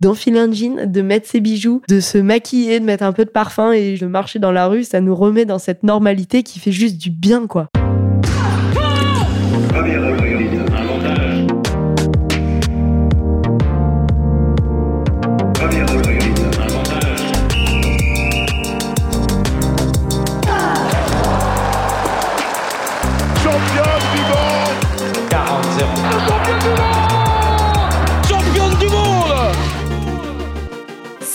d'enfiler un jean, de mettre ses bijoux, de se maquiller, de mettre un peu de parfum et de marcher dans la rue, ça nous remet dans cette normalité qui fait juste du bien, quoi.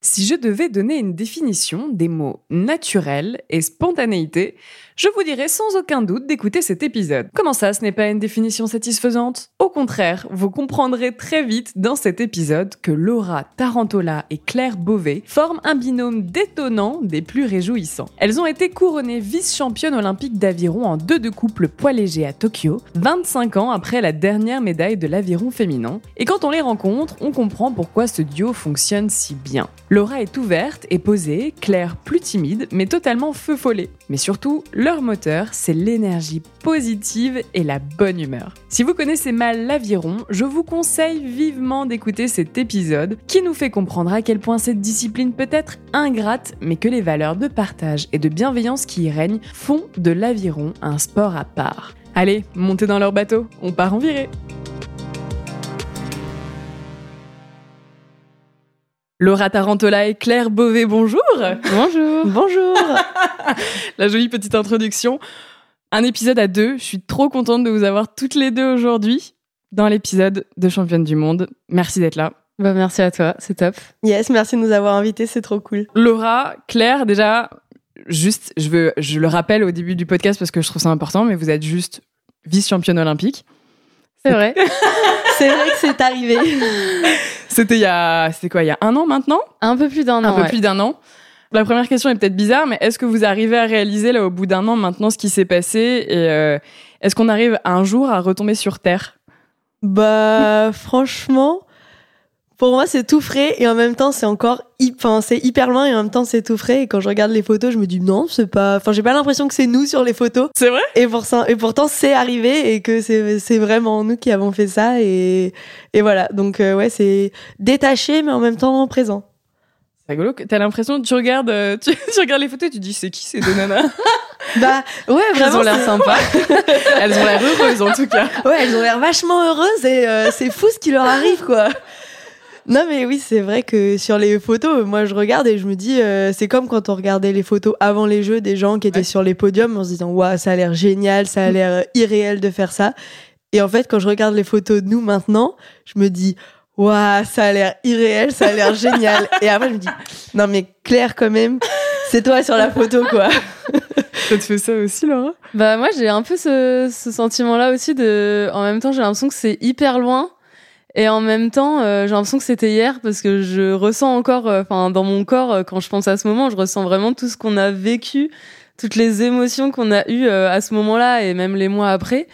si je devais donner une définition des mots naturel et spontanéité, je vous dirais sans aucun doute d'écouter cet épisode. Comment ça, ce n'est pas une définition satisfaisante? Au contraire, vous comprendrez très vite dans cet épisode que Laura Tarantola et Claire Beauvais forment un binôme détonnant des plus réjouissants. Elles ont été couronnées vice-championnes olympiques d'aviron en deux de couple poids léger à Tokyo, 25 ans après la dernière médaille de l'aviron féminin. Et quand on les rencontre, on comprend pourquoi ce duo fonctionne si bien. Laura est ouverte et posée, Claire plus timide, mais totalement feu follet. Mais surtout, leur moteur, c'est l'énergie positive et la bonne humeur. Si vous connaissez mal l'aviron, je vous conseille vivement d'écouter cet épisode qui nous fait comprendre à quel point cette discipline peut être ingrate, mais que les valeurs de partage et de bienveillance qui y règnent font de l'aviron un sport à part. Allez, montez dans leur bateau, on part en virée Laura Tarantola et Claire Beauvais, bonjour Bonjour Bonjour La jolie petite introduction. Un épisode à deux, je suis trop contente de vous avoir toutes les deux aujourd'hui dans l'épisode de Championne du Monde. Merci d'être là. Bah merci à toi, c'est top. Yes, merci de nous avoir invités, c'est trop cool. Laura, Claire, déjà, juste, je, veux, je le rappelle au début du podcast parce que je trouve ça important, mais vous êtes juste vice-championne olympique. C'est vrai. c'est vrai que c'est arrivé. C'était il y a, c'était quoi, il y a un an maintenant? Un peu plus d'un an. Un peu plus d'un an. La première question est peut-être bizarre, mais est-ce que vous arrivez à réaliser là au bout d'un an maintenant ce qui s'est passé? Et euh, est-ce qu'on arrive un jour à retomber sur terre? Bah franchement, pour moi c'est tout frais et en même temps c'est encore enfin c'est hyper loin et en même temps c'est tout frais. Et quand je regarde les photos je me dis non c'est pas enfin j'ai pas l'impression que c'est nous sur les photos. C'est vrai? Et pour ça et pourtant c'est arrivé et que c'est c'est vraiment nous qui avons fait ça et et voilà. Donc euh, ouais c'est détaché mais en même temps présent. C'est rigolo t'as l'impression tu regardes euh, tu, regardes les photos et tu dis c'est qui ces deux nanas? Bah ouais vraiment elles ont l'air sympas. Elles ont l'air heureuses en tout cas. Ouais elles ont l'air vachement heureuses et euh, c'est fou ce qui leur arrive quoi non, mais oui, c'est vrai que sur les photos, moi je regarde et je me dis, euh, c'est comme quand on regardait les photos avant les jeux des gens qui étaient sur les podiums en se disant, waouh, ça a l'air génial, ça a l'air euh, irréel de faire ça. Et en fait, quand je regarde les photos de nous maintenant, je me dis, waouh, ça a l'air irréel, ça a l'air génial. Et après, je me dis, non, mais Claire, quand même, c'est toi sur la photo, quoi. ça te fait ça aussi, Laura? Bah, moi, j'ai un peu ce, ce sentiment-là aussi de, en même temps, j'ai l'impression que c'est hyper loin et en même temps, euh, j'ai l'impression que c'était hier parce que je ressens encore, euh, enfin, dans mon corps, euh, quand je pense à ce moment, je ressens vraiment tout ce qu'on a vécu, toutes les émotions qu'on a eues à ce moment-là et même les mois après.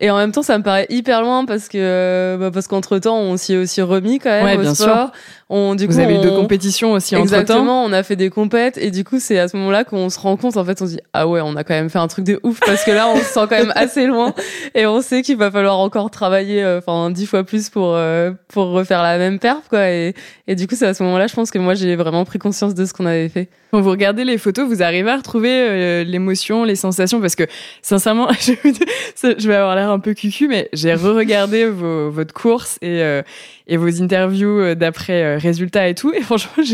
Et en même temps, ça me paraît hyper loin parce que bah, parce qu'entre temps, on s'y est aussi remis quand même ouais, au bien sport. Sûr. On, du coup, Vous avez eu deux compétitions aussi entre temps. Exactement, on a fait des compètes et du coup, c'est à ce moment-là qu'on se rend compte. En fait, on se dit ah ouais, on a quand même fait un truc de ouf parce que là, on se sent quand même assez loin et on sait qu'il va falloir encore travailler, euh, enfin dix fois plus pour euh, pour refaire la même perf quoi. Et, et du coup, c'est à ce moment-là, je pense que moi, j'ai vraiment pris conscience de ce qu'on avait fait. Quand vous regardez les photos, vous arrivez à retrouver euh, l'émotion, les sensations parce que sincèrement, je vais avoir l'air un peu cucu, mais j'ai re-regardé votre course et et vos interviews euh, d'après euh, résultats et tout. Et franchement,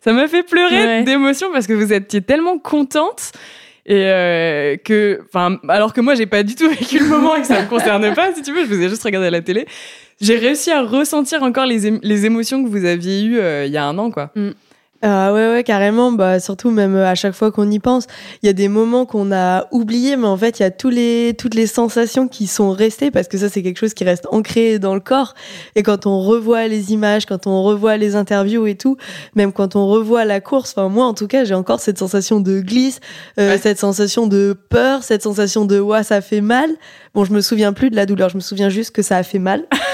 ça m'a fait pleurer d'émotion parce que vous étiez tellement contente et euh, que, enfin, alors que moi j'ai pas du tout vécu le moment et que ça me concerne pas, si tu veux, je vous ai juste regardé à la télé. J'ai réussi à ressentir encore les, les émotions que vous aviez eues il y a un an, quoi. Mm. Ah ouais, ouais, carrément. Bah, surtout même euh, à chaque fois qu'on y pense, il y a des moments qu'on a oubliés, mais en fait, il y a tous les, toutes les sensations qui sont restées parce que ça, c'est quelque chose qui reste ancré dans le corps. Et quand on revoit les images, quand on revoit les interviews et tout, même quand on revoit la course, enfin, moi, en tout cas, j'ai encore cette sensation de glisse, euh, cette sensation de peur, cette sensation de, ouais, ça fait mal. Bon, je me souviens plus de la douleur, je me souviens juste que ça a fait mal.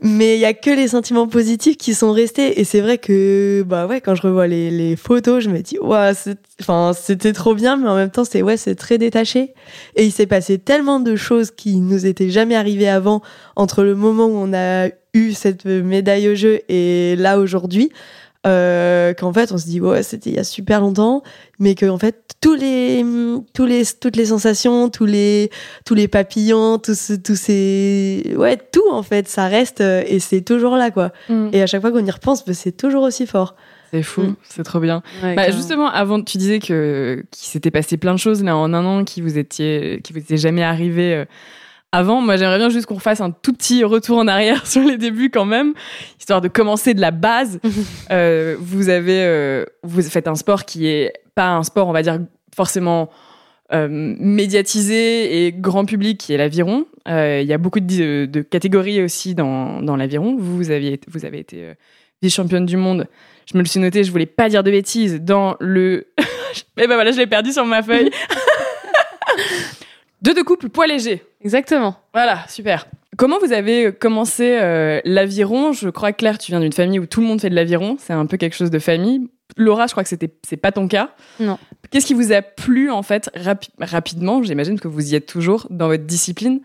mais il y a que les sentiments positifs qui sont restés. Et c'est vrai que bah ouais quand je revois les, photos je me dis ouais enfin c'était trop bien mais en même temps c'est ouais c'est très détaché. Et il s'est passé tellement de choses qui nous étaient jamais arrivées avant entre le moment où on a eu cette médaille au jeu et là aujourd'hui euh, qu'en fait on se dit ouais c'était il y a super longtemps mais que en fait tous les tous les toutes les sensations tous les tous les papillons tous tous ces ouais tout en fait ça reste euh, et c'est toujours là quoi Mm. et à chaque fois qu'on y repense bah, c'est toujours aussi fort C'est fou, Mm. c'est trop bien. Ouais, Bah, justement, avant, tu disais que qu'il s'était passé plein de choses là en un an qui vous étiez, qui vous étaient jamais arrivées euh, avant. Moi, j'aimerais bien juste qu'on fasse un tout petit retour en arrière sur les débuts quand même, histoire de commencer de la base. Euh, vous avez, euh, vous faites un sport qui est pas un sport, on va dire forcément euh, médiatisé et grand public, qui est l'aviron. Il y a beaucoup de, de catégories aussi dans, dans l'aviron. Vous, vous aviez, vous avez été vice-championne du monde. Je me le suis noté, je voulais pas dire de bêtises dans le. Et ben voilà, je l'ai perdu sur ma feuille. Deux de couple poids léger. Exactement. Voilà, super. Comment vous avez commencé euh, l'aviron? Je crois que Claire, tu viens d'une famille où tout le monde fait de l'aviron. C'est un peu quelque chose de famille. Laura, je crois que c'était c'est pas ton cas. Non. Qu'est-ce qui vous a plu en fait rapi- rapidement? J'imagine que vous y êtes toujours dans votre discipline.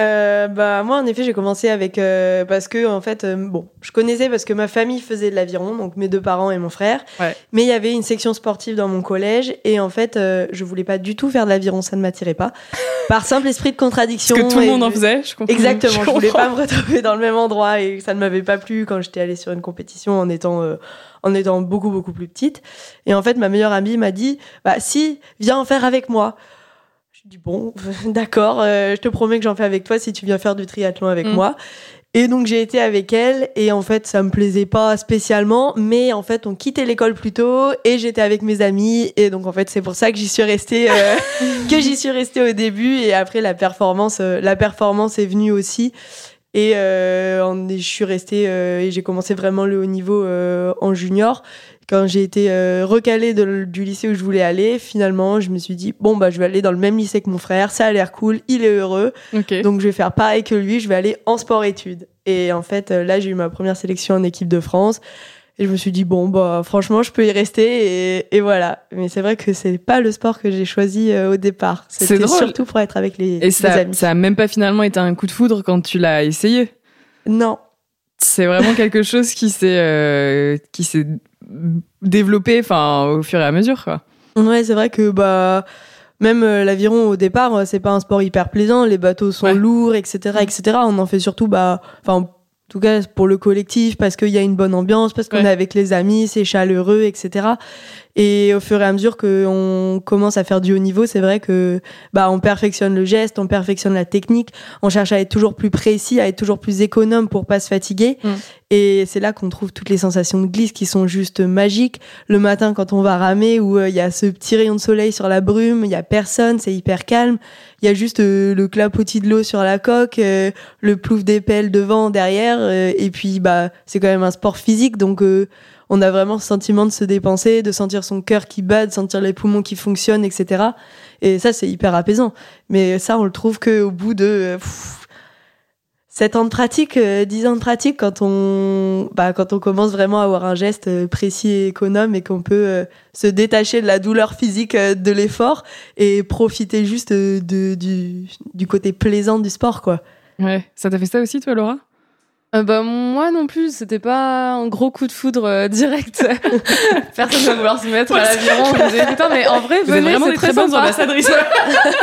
Euh, bah moi en effet j'ai commencé avec euh, parce que en fait euh, bon je connaissais parce que ma famille faisait de l'aviron donc mes deux parents et mon frère Ouais. mais il y avait une section sportive dans mon collège et en fait euh, je voulais pas du tout faire de l'aviron ça ne m'attirait pas par simple esprit de contradiction Parce que tout le monde en faisait. Je comprends. Exactement, je voulais comprends. pas me retrouver dans le même endroit et ça ne m'avait pas plu quand j'étais allée sur une compétition en étant euh, en étant beaucoup beaucoup plus petite. Et en fait, ma meilleure amie m'a dit "Bah si, viens en faire avec moi." Je dis "Bon, d'accord, euh, je te promets que j'en fais avec toi si tu viens faire du triathlon avec Mm. moi." Et donc j'ai été avec elle et en fait ça me plaisait pas spécialement mais en fait on quittait l'école plus tôt et j'étais avec mes amis et donc en fait c'est pour ça que j'y suis restée euh, que j'y suis restée au début et après la performance euh, la performance est venue aussi et euh, en- je suis restée euh, et j'ai commencé vraiment le haut niveau euh, en junior quand j'ai été euh, recalée de- du lycée où je voulais aller finalement je me suis dit bon bah je vais aller dans le même lycée que mon frère ça a l'air cool il est heureux Ok. donc je vais faire pareil que lui, je vais aller en sport-études. Et en fait, là, j'ai eu ma première sélection en équipe de France. Et je me suis dit, bon, bah, franchement, je peux y rester. Et, et voilà. Mais c'est vrai que c'est pas le sport que j'ai choisi euh, au départ. C'est C'était surtout pour être avec les, Et les ça, amis. ça a même pas finalement été un coup de foudre quand tu l'as essayé? Non. C'est vraiment quelque chose qui s'est euh, qui s'est développé, enfin au fur et à mesure, quoi. Ouais, c'est vrai que, bah, même euh, l'aviron au départ, c'est pas un sport hyper plaisant. Les bateaux sont Ouais. lourds, etc., etc. On en fait surtout, bah, enfin, tout cas pour le collectif, parce qu'il y a une bonne ambiance, parce qu'on Ouais. est avec les amis, c'est chaleureux, etc. Et au fur et à mesure qu'on commence à faire du haut niveau, c'est vrai que bah on perfectionne le geste, on perfectionne la technique, on cherche à être toujours plus précis, à être toujours plus économe pour pas se fatiguer. Mm. Et c'est là qu'on trouve toutes les sensations de glisse qui sont juste magiques. Le matin quand on va ramer où euh, il y a ce petit rayon de soleil sur la brume, il y a personne, c'est hyper calme. Il y a juste euh, le clapotis de l'eau sur la coque, euh, le plouf des pelles devant, derrière. et puis bah c'est quand même un sport physique, donc euh, on a vraiment ce sentiment de se dépenser, de sentir son cœur qui bat, de sentir les poumons qui fonctionnent, etc. Et ça, c'est hyper apaisant. Mais ça, on le trouve qu'au bout de euh, pff, 7 ans de pratique, euh, 10 ans de pratique, quand on, bah, quand on commence vraiment à avoir un geste euh, précis et économe et qu'on peut euh, se détacher de la douleur physique euh, de l'effort et profiter juste euh, de, du, du côté plaisant du sport, quoi. Ouais. Ça t'a fait ça aussi, toi, Laura? Euh, bah moi non plus, c'était pas un gros coup de foudre euh, direct. Personne va vouloir se mettre à l'aviron. Putain, mais en vrai, Vous êtes venez, vraiment des très très bonnes ambassadrices.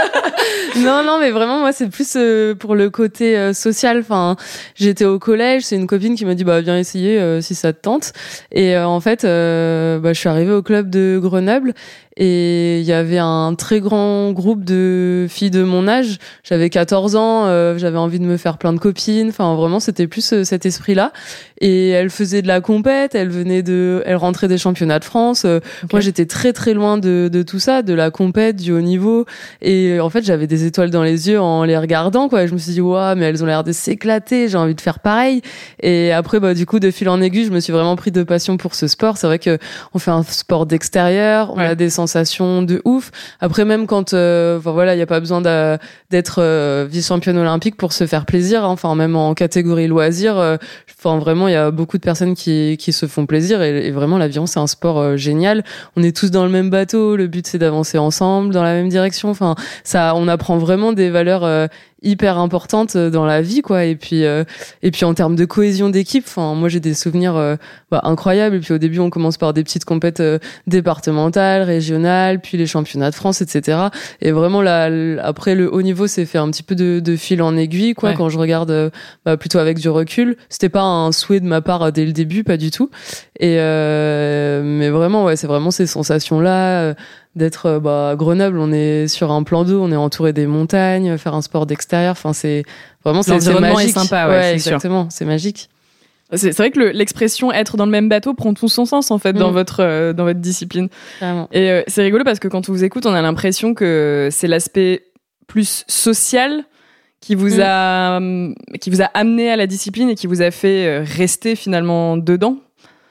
non, non, mais vraiment, moi, c'est plus euh, pour le côté euh, social. Enfin, j'étais au collège, c'est une copine qui m'a dit, bah, viens essayer si ça te tente. Et euh, en fait, euh, bah, je suis arrivée au club de Grenoble et il y avait un très grand groupe de filles de mon âge. J'avais 14 ans, euh, j'avais envie de me faire plein de copines. Enfin, vraiment, c'était plus ce, cet esprit-là. Et elle faisait de la compète, elle venait de, elle rentrait des championnats de France. Euh, moi, j'étais très très loin de, de tout ça, de la compète, du haut niveau. Et en fait, j'avais des étoiles dans les yeux en les regardant, quoi. je me suis dit, waouh, mais elles ont l'air de s'éclater. J'ai envie de faire pareil. Et après, bah, du coup, de fil en aiguille, je me suis vraiment pris de passion pour ce sport. C'est vrai que on fait un sport d'extérieur, on a des sensations de ouf. Après, même quand, euh, enfin voilà, il n'y a pas besoin d'être euh, vice-championne olympique pour se faire plaisir. Hein. Enfin, même en catégorie loisir, euh, enfin vraiment, il y a beaucoup de personnes qui, qui se font plaisir et, vraiment, l'avion, c'est un sport génial. On est tous dans le même bateau. Le but, c'est d'avancer ensemble dans la même direction. Enfin, ça, on apprend vraiment des valeurs hyper importante euh, dans la vie quoi. Et puis euh, et puis en termes de cohésion d'équipe enfin moi j'ai des souvenirs euh, bah, incroyables. Et puis au début on commence par des petites compètes départementales régionales puis les championnats de France etc et vraiment là après le haut niveau c'est fait un petit peu de, de fil en aiguille quoi quand je regarde bah, plutôt avec du recul. C'était pas un souhait de ma part dès le début pas du tout. Et mais vraiment ouais c'est vraiment ces sensations là d'être euh, bah, à Grenoble, on est sur un plan d'eau, on est entouré des montagnes, faire un sport d'extérieur, enfin c'est vraiment c'est magique. est sympa, ouais, exactement, c'est magique. C'est vrai que l'expression être dans le même bateau prend tout son sens en fait dans mm. votre euh, dans votre discipline. Et euh, c'est rigolo parce que quand on vous écoute, on a l'impression que c'est l'aspect plus social qui vous mm. a qui vous a amené à la discipline et qui vous a fait rester finalement dedans.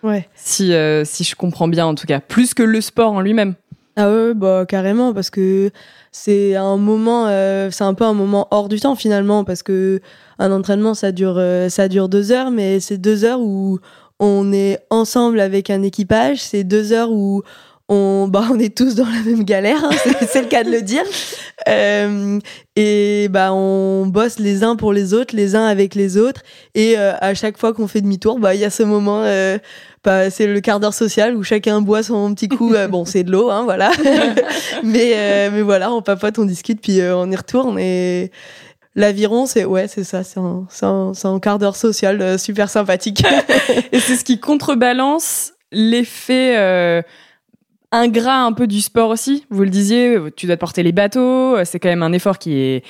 Ouais. Si si je comprends bien en tout cas, plus que le sport en lui-même. Ah ouais, bah carrément, parce que c'est un moment, euh, c'est un peu un moment hors du temps finalement, parce que un entraînement ça dure, euh, ça dure deux heures, mais c'est deux heures où on est ensemble avec un équipage, c'est deux heures où on, bah, on est tous dans la même galère, hein, c'est le cas de le dire. Euh, et bah, on bosse les uns pour les autres, les uns avec les autres. Et à chaque fois qu'on fait demi-tour, bah, il y a ce moment c'est le quart d'heure social où chacun boit son petit coup. Euh, bon, c'est de l'eau, hein, voilà. mais, euh, mais voilà, on papote, on discute, puis euh, on y retourne. Et l'aviron, c'est ouais, c'est ça, c'est un, un, un, quart d'heure social super sympathique. et c'est ce qui contrebalance l'effet ingrat un peu du sport aussi. Vous le disiez, tu dois te porter les bateaux, c'est quand même un effort qui est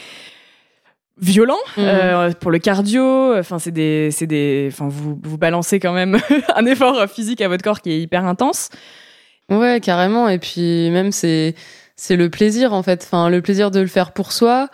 violent mmh. euh, pour le cardio enfin c'est des c'est des enfin vous vous balancez quand même un effort physique à votre corps qui est hyper intense ouais carrément et puis même c'est c'est le plaisir en fait enfin le plaisir de le faire pour soi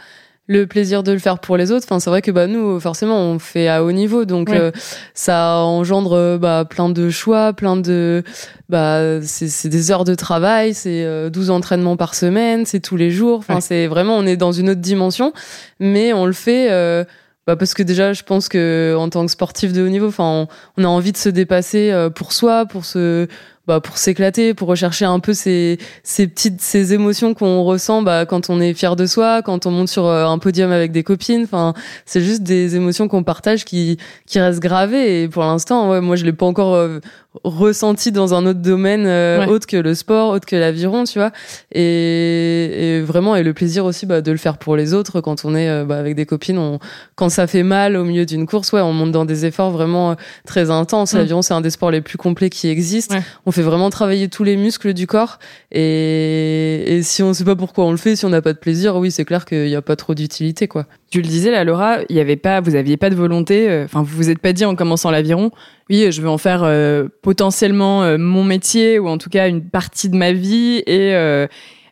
le plaisir de le faire pour les autres. Enfin, c'est vrai que bah nous, forcément, on fait à haut niveau, donc euh, ça engendre bah, plein de choix, plein de bah c'est des heures de travail, c'est 12 euh, entraînements par semaine, c'est tous les jours. Enfin, c'est vraiment on est dans une autre dimension, mais on le fait. Euh, bah parce que déjà, je pense que en tant que sportif de haut niveau, enfin, on, on a envie de se dépasser pour soi, pour se bah, pour s'éclater, pour rechercher un peu ces, ces petites ces émotions qu'on ressent bah, quand on est fier de soi, quand on monte sur euh, un podium avec des copines. Enfin, c'est juste des émotions qu'on partage qui qui restent gravées. Et pour l'instant, ouais, moi, je l'ai pas encore euh, ressenti dans un autre domaine euh, autre que le sport, autre que l'aviron, tu vois. Et, et, vraiment, et le plaisir aussi bah, de le faire pour les autres quand on est bah, avec des copines. On, quand ça fait mal au milieu d'une course, ouais, on monte dans des efforts vraiment très intenses. Mm. L'aviron, c'est un des sports les plus complets qui existent fait vraiment travailler tous les muscles du corps. Et, et si on sait pas pourquoi on le fait, si on n'a pas de plaisir, oui, c'est clair qu'il n'y a pas trop d'utilité, quoi. Tu le disais, là, Laura, il y avait pas, vous aviez pas de volonté. Euh, enfin, vous vous êtes pas dit en commençant l'aviron, oui, je veux en faire euh, potentiellement euh, mon métier ou en tout cas une partie de ma vie et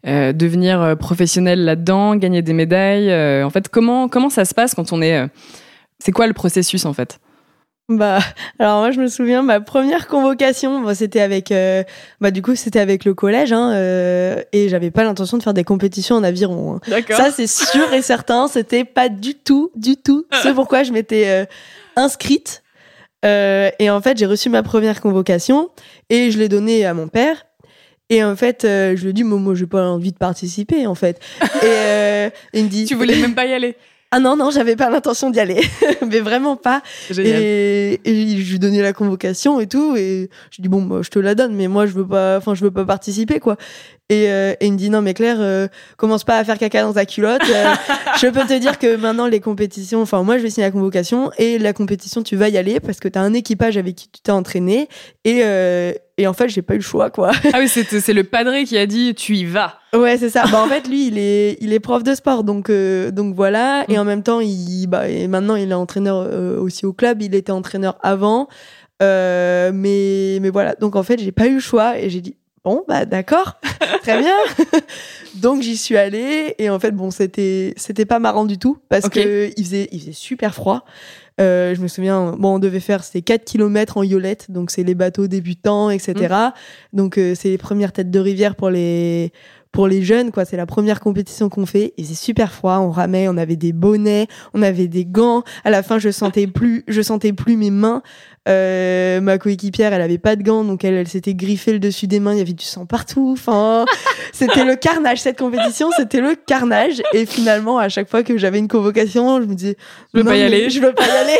devenir professionnel là-dedans, gagner des médailles. en fait, comment comment ça se passe quand on est C'est quoi le processus en fait? Bah, alors moi je me souviens ma première convocation, c'était avec, euh, bah du coup c'était avec le collège, hein, euh, et j'avais pas l'intention de faire des compétitions en aviron. Hein. Ça c'est sûr et certain, c'était pas du tout, du tout. C'est pourquoi je m'étais euh, inscrite. Et en fait j'ai reçu ma première convocation et je l'ai donnée à mon père. Et en fait, je lui ai dit, moi, j'ai pas envie de participer, en fait. et il me dit, tu voulais même pas y aller. Ah non, non, j'avais pas l'intention d'y aller, mais vraiment pas. Et, et, je lui donnais la convocation et tout, et je dis bon, bah, je te la donne, mais moi je veux pas, enfin je veux pas participer quoi. Et, euh, et il me dit non mais Claire, euh, commence pas à faire caca dans ta culotte. Euh, je peux te dire que maintenant les compétitions, enfin moi je vais signer la convocation et la compétition tu vas y aller parce que tu as un équipage avec qui tu t'es entraîné et euh, et en fait j'ai pas eu le choix quoi. Ah oui c'est c'est le padré qui a dit tu y vas. Ouais c'est ça. bah en fait lui il est il est prof de sport donc euh, donc voilà et Mm. en même temps il bah et maintenant il est entraîneur euh, aussi au club. Il était entraîneur avant. Euh, mais mais voilà donc en fait j'ai pas eu le choix et j'ai dit bon bah d'accord. Très bien. Donc j'y suis allée et en fait bon c'était c'était pas marrant du tout parce que il faisait il faisait super froid. Euh, je me souviens bon on devait faire c'était 4 km en yolette donc c'est les bateaux débutants etc donc euh, c'est les premières têtes de rivière pour les pour les jeunes quoi. C'est la première compétition qu'on fait et c'est super froid. On ramait on avait des bonnets on avait des gants. À la fin je sentais plus je sentais plus mes mains euh, ma coéquipière, elle avait pas de gants, donc elle, elle s'était griffée le dessus des mains. Il y avait du sang partout. Enfin, c'était le carnage. Cette compétition, c'était le carnage. Et finalement, à chaque fois que j'avais une convocation, je me disais, Je veux pas y aller. Je veux pas y aller.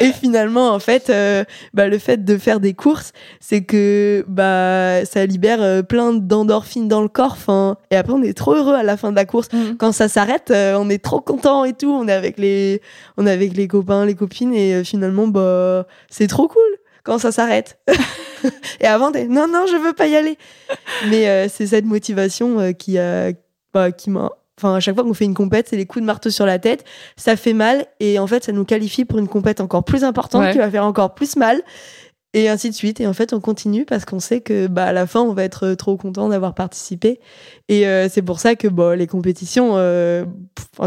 et finalement, en fait, euh, bah, le fait de faire des courses, c'est que bah ça libère euh, plein d'endorphines dans le corps. Enfin, et après, on est trop heureux à la fin de la course quand ça s'arrête, euh, on est trop content et tout. On est avec les, on est avec les copains, les copines et finalement, bah, c'est trop cool quand ça s'arrête. et avant, t'es non, non, je veux pas y aller. Mais euh, c'est cette motivation euh, qui a, bah, qui m'a. Enfin, à chaque fois qu'on fait une compète, c'est les coups de marteau sur la tête. Ça fait mal et en fait, ça nous qualifie pour une compète encore plus importante Ouais. qui va faire encore plus mal. Et ainsi de suite. Et en fait, on continue parce qu'on sait que bah, à la fin, on va être euh, trop content d'avoir participé. Et euh, c'est pour ça que bon, les compétitions, euh,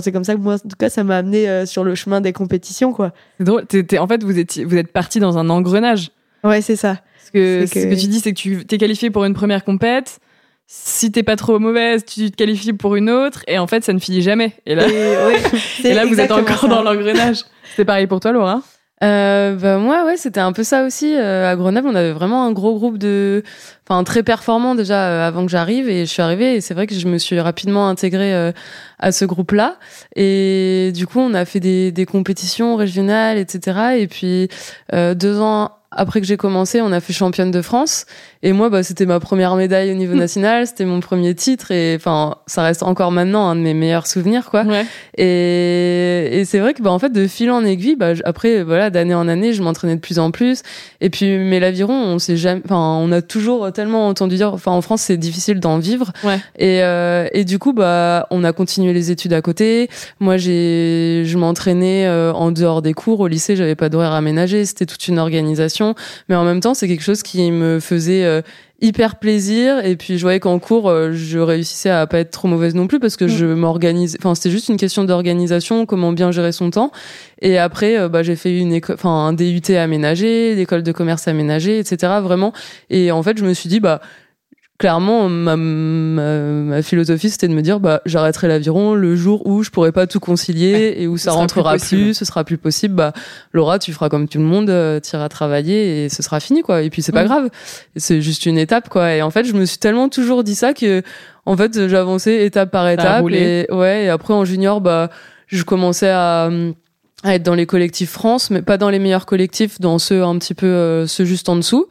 c'est comme ça que moi, en tout cas, ça m'a amené euh, sur le chemin des compétitions, quoi. C'est drôle. t'es- t'es- en fait vous êtes vous êtes parti dans un engrenage. Ouais, c'est ça. Parce que ce que- tu dis, c'est que tu t'es qualifié pour une première compète. Si t'es pas trop mauvaise, tu te qualifies pour une autre, et en fait, ça ne finit jamais. Et là, Et, ouais, et là vous êtes encore ça. dans l'engrenage. C'est pareil pour toi, Laura Euh, bah moi ouais c'était un peu ça aussi Euh, à Grenoble. On avait vraiment un gros groupe de enfin très performant déjà euh, avant que j'arrive. Et je suis arrivée et c'est vrai que je me suis rapidement intégrée euh, à ce groupe là et du coup on a fait des, des compétitions régionales etc et puis euh, deux ans après que j'ai commencé, on a fait championne de France. Et moi, bah, c'était ma première médaille au niveau national, c'était mon premier titre. Et enfin, ça reste encore maintenant un de mes meilleurs souvenirs, quoi. Ouais. Et, et c'est vrai que bah en fait de fil en aiguille, bah, après voilà d'année en année, je m'entraînais de plus en plus. Et puis mais l'aviron, on sait jamais, enfin on a toujours tellement entendu dire, enfin en France c'est difficile d'en vivre. Ouais. Et euh, et du coup bah on a continué les études à côté. Moi j'ai je m'entraînais euh, en dehors des cours au lycée, j'avais pas d'horaire aménagé, c'était toute une organisation. Mais en même temps c'est quelque chose qui me faisait euh, hyper plaisir. Et puis je voyais qu'en cours euh, je réussissais à pas être trop mauvaise non plus parce que Mm. je m'organise enfin c'était juste une question d'organisation comment bien gérer son temps. Et après euh, bah j'ai fait une école enfin un DUT aménagé l'école de commerce aménagé etc vraiment. Et en fait je me suis dit bah clairement ma, ma, philosophie c'était de me dire bah j'arrêterai l'aviron le jour où je pourrai pas tout concilier et où ça rentrera plus ce sera plus possible. Bah Laura tu feras comme tout le monde euh, tu iras travailler et ce sera fini quoi. Et puis c'est pas Mm. grave. C'est juste une étape quoi. Et en fait je me suis tellement toujours dit ça que en fait j'avançais étape par étape et ouais et après en junior bah je commençais à à être dans les collectifs France, mais pas dans les meilleurs collectifs, dans ceux un petit peu euh, ceux juste en dessous.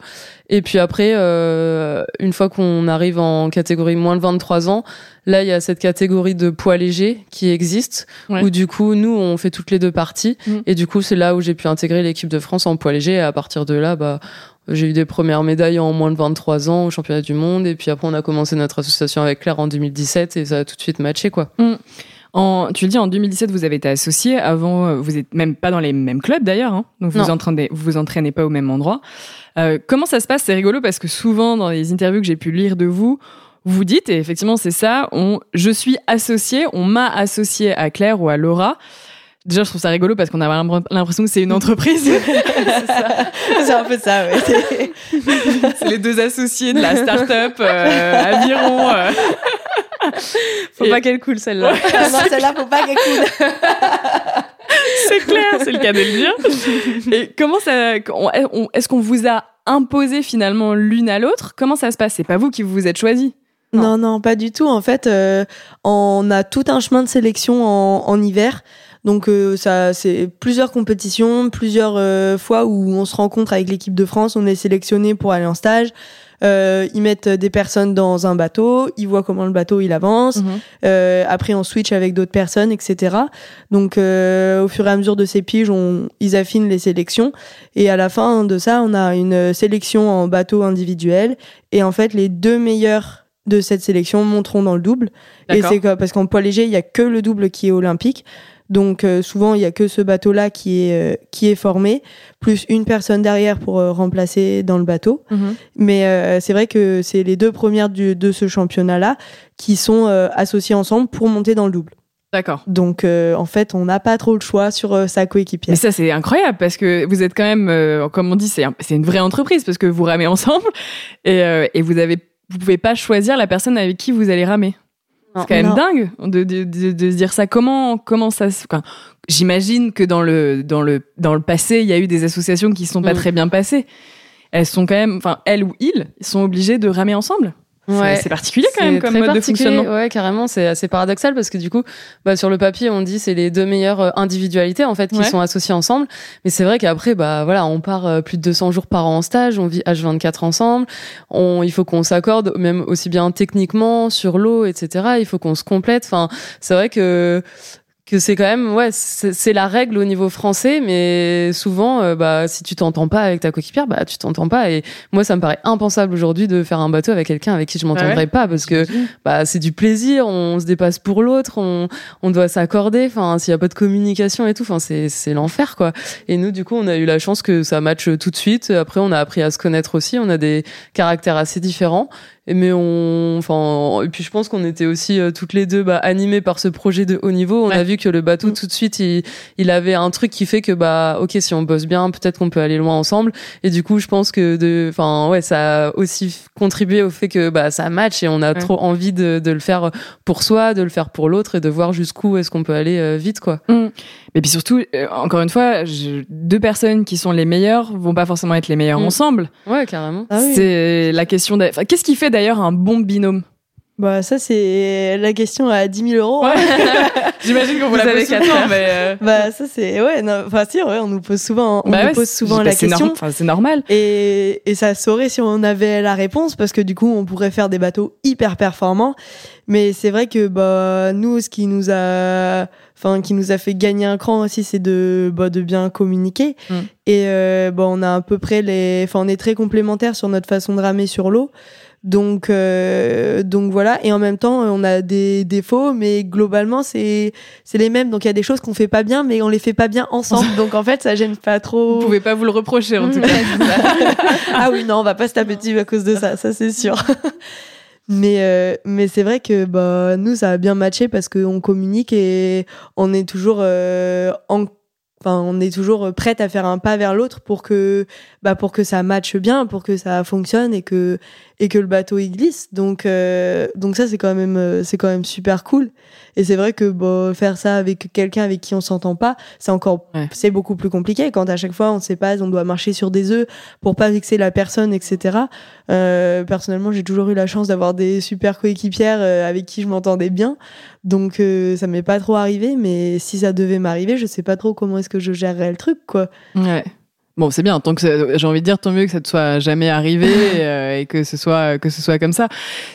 Et puis après, euh, une fois qu'on arrive en catégorie moins de 23 ans, là il y a cette catégorie de poids léger qui existe, Ouais. où du coup nous on fait toutes les deux parties. Mm. Et du coup c'est là où j'ai pu intégrer l'équipe de France en poids léger. Et à partir de là, bah j'ai eu des premières médailles en moins de 23 ans au championnat du monde. Et puis après on a commencé notre association avec Claire en 2017 et ça a tout de suite matché quoi. En, tu le dis, en 2017, vous avez été associé. Avant, euh, vous êtes même pas dans les mêmes clubs d'ailleurs. Hein, donc vous Non. vous entraînez, vous vous entraînez pas au même endroit. Euh, comment ça se passe? C'est rigolo parce que souvent dans les interviews que j'ai pu lire de vous, vous dites et effectivement c'est ça. On, je suis associé. On m'a associé à Claire ou à Laura. Déjà, je trouve ça rigolo parce qu'on a l'impression que c'est une entreprise. c'est un peu ça. C'est- c'est les deux associés de la start-up euh, Aviron. euh. Faut Et- pas qu'elle coule celle-là. Non, celle-là, faut pas qu'elle coule. C'est clair, c'est le cas de le dire. Et comment ça, est-ce qu'on vous a imposé finalement l'une à l'autre? Comment ça se passe? C'est pas vous qui vous êtes choisi. Non, non, pas du tout. En fait, euh, on a tout un chemin de sélection en, en hiver. Donc euh, ça, c'est plusieurs compétitions, plusieurs euh, fois où on se rencontre avec l'équipe de France. On est sélectionné pour aller en stage. Euh, ils mettent des personnes dans un bateau, ils voient comment le bateau il avance. Mhm. Euh, après, on switch avec d'autres personnes, etc. Donc, euh, au fur et à mesure de ces piges, on, ils affinent les sélections. Et à la fin de ça, on a une sélection en bateau individuel. Et en fait, les deux meilleurs de cette sélection monteront dans le double. Et c'est quoi Parce qu'en poids léger, il y a que le double qui est olympique. Donc euh, souvent il y a que ce bateau-là qui est euh, qui est formé, plus une personne derrière pour euh, remplacer dans le bateau. Mhm. Mais euh, c'est vrai que c'est les deux premières du- de ce championnat-là qui sont euh, associées ensemble pour monter dans le double. D'accord. Donc euh, en fait on n'a pas trop le choix sur euh, sa coéquipière. Mais ça, c'est incroyable parce que vous êtes quand même, euh, comme on dit, c'est un- c'est une vraie entreprise parce que vous ramez ensemble et, euh, et vous avez, vous pouvez pas choisir la personne avec qui vous allez ramer. C'est quand même Non. dingue de, de, de, de se dire ça. Comment, comment ça se. enfin, J'imagine que dans le, dans, le, dans le passé, il y a eu des associations qui ne sont pas Mm. très bien passées. Elles sont quand même. Enfin, elles ou ils sont obligés de ramer ensemble. C'est- Ouais. C'est particulier quand même C'est comme mode de particulier. fonctionnement. Ouais, carrément, c'est assez paradoxal parce que du coup, bah, sur le papier, on dit c'est les deux meilleures euh, individualités en fait qui Ouais. sont associées ensemble. Mais c'est vrai qu'après, bah voilà, on part euh, plus de 200 jours par an en stage, on vit H24 ensemble. On, il faut qu'on s'accorde même aussi bien techniquement sur l'eau, etc. Il faut qu'on se complète. Enfin, c'est vrai que que c'est quand même ouais c'est la règle au niveau français mais souvent euh, bah si tu t'entends pas avec ta coéquipière bah tu t'entends pas. Et moi ça me paraît impensable aujourd'hui de faire un bateau avec quelqu'un avec qui je m'entendrais Ah ouais pas parce que bah c'est du plaisir on se dépasse pour l'autre on on doit s'accorder enfin s'il y a pas de communication et tout enfin c'est c'est l'enfer quoi. Et nous du coup on a eu la chance que ça matche tout de suite. Après on a appris à se connaître aussi on a des caractères assez différents Et mais on enfin et puis je pense qu'on était aussi euh, toutes les deux bah, animées par ce projet de haut niveau on Ouais. a vu que le bateau Mm. tout de suite il il avait un truc qui fait que bah ok si on bosse bien peut-être qu'on peut aller loin ensemble et du coup je pense que de enfin ouais ça a aussi contribué au fait que bah ça match et on a Ouais. trop envie de, de le faire pour soi de le faire pour l'autre et de voir jusqu'où est-ce qu'on peut aller euh, vite quoi Et puis surtout, euh, encore une fois, je- deux personnes qui sont les meilleures vont pas forcément être les meilleures Mm. ensemble. ouais carrément Ah oui. C'est la question. Qu'est-ce qui fait d'ailleurs un bon binôme? Bah ça c'est la question à 10 000 euros. hein. J'imagine qu'on vous la pose souvent, mais. euh, Bah ça c'est ouais non, enfin si ouais, on nous pose souvent on bah nous ouais, pose souvent bah, la question norm- enfin, C'est normal. et, et ça saurait si on avait la réponse parce que du coup on pourrait faire des bateaux hyper performants mais c'est vrai que bah nous ce qui nous a enfin qui nous a fait gagner un cran aussi c'est de bah, de bien communiquer Mm. et euh, bah, on a à peu près les enfin on est très complémentaires sur notre façon de ramer sur l'eau donc euh, donc voilà et en même temps on a des défauts mais globalement c'est c'est les mêmes donc il y a des choses qu'on fait pas bien mais on les fait pas bien ensemble donc en fait ça gêne pas trop Vous pouvez pas vous le reprocher en tout cas. ah oui, non, on va pas se taper dessus à cause de ça, ça c'est sûr. mais euh, mais c'est vrai que bah, nous, ça a bien matché parce qu'on communique et on est toujours euh, en. Enfin, on est toujours prête à faire un pas vers l'autre pour que, bah, pour que ça matche bien, pour que ça fonctionne et que, et que le bateau il glisse. Donc, euh, donc ça c'est quand même, euh, c'est quand même super cool. Et c'est vrai que bah, faire ça avec quelqu'un avec qui on s'entend pas, c'est encore, Ouais. c'est beaucoup plus compliqué. Quand à chaque fois on sait pas, on doit marcher sur des œufs pour pas vexer la personne, etc. Euh, personnellement, j'ai toujours eu la chance d'avoir des super coéquipières euh, avec qui je m'entendais bien, donc euh, ça m'est pas trop arrivé. Mais si ça devait m'arriver, je sais pas trop comment est-ce que je gérerais le truc, quoi. Ouais. Bon, c'est bien. Tant que j'ai envie de dire, tant mieux que ça ne soit jamais arrivé euh, et que ce soit que ce soit comme ça.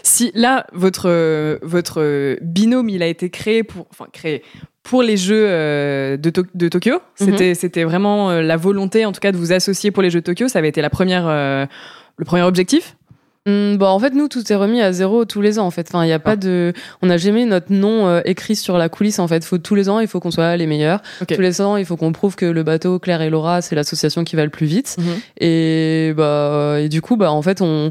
Si là, votre votre binôme, il a été créé pour, enfin créé pour les Jeux euh, de, To- de Tokyo. C'était c'était vraiment euh, la volonté, en tout cas, de vous associer pour les Jeux de Tokyo. Ça avait été la première euh, le premier objectif. Hum, bon, en fait, nous, tout est remis à zéro tous les ans, en fait. Enfin, il y a pas de, on n'a jamais notre nom euh, écrit sur la coulisse, en fait. Faut tous les ans, il faut qu'on soit les meilleurs. Tous les ans, il faut qu'on prouve que le bateau Claire et Laura, c'est l'association qui va le plus vite. Mhm. Et bah, et du coup, bah, en fait, on,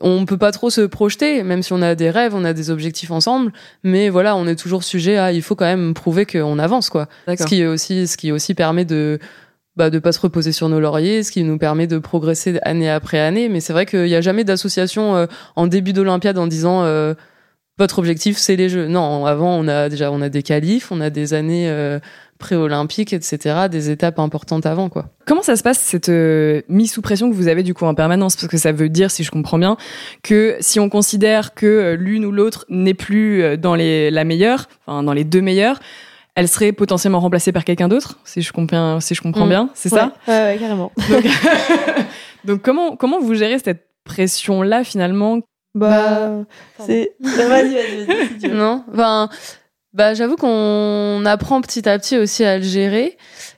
on peut pas trop se projeter, même si on a des rêves, on a des objectifs ensemble. Mais voilà, on est toujours sujet à, il faut quand même prouver qu'on avance, quoi. Ce qui est aussi, ce qui aussi permet de, bah, de pas se reposer sur nos lauriers, ce qui nous permet de progresser année après année. Mais c'est vrai qu'il n'y a jamais d'association euh, en début d'Olympiade en disant euh, votre objectif c'est les Jeux. Non, avant on a déjà on a des qualifs, on a des années euh, pré-olympiques, etc., des étapes importantes avant quoi. Comment ça se passe cette euh, mise sous pression que vous avez du coup en permanence? Parce que ça veut dire, si je comprends bien, que si on considère que euh, l'une ou l'autre n'est plus euh, dans les, la meilleure, enfin dans les deux meilleures, elle serait potentiellement remplacée par quelqu'un d'autre, si je comprends, si je comprends Mm. bien, c'est ça? Ouais, ouais, carrément. Donc, donc comment comment vous gérez cette pression là finalement? Bah, c'est. Vas-y, vas-y, vas-y. si tu veux. Non, enfin, bah j'avoue qu'on apprend petit à petit aussi à le gérer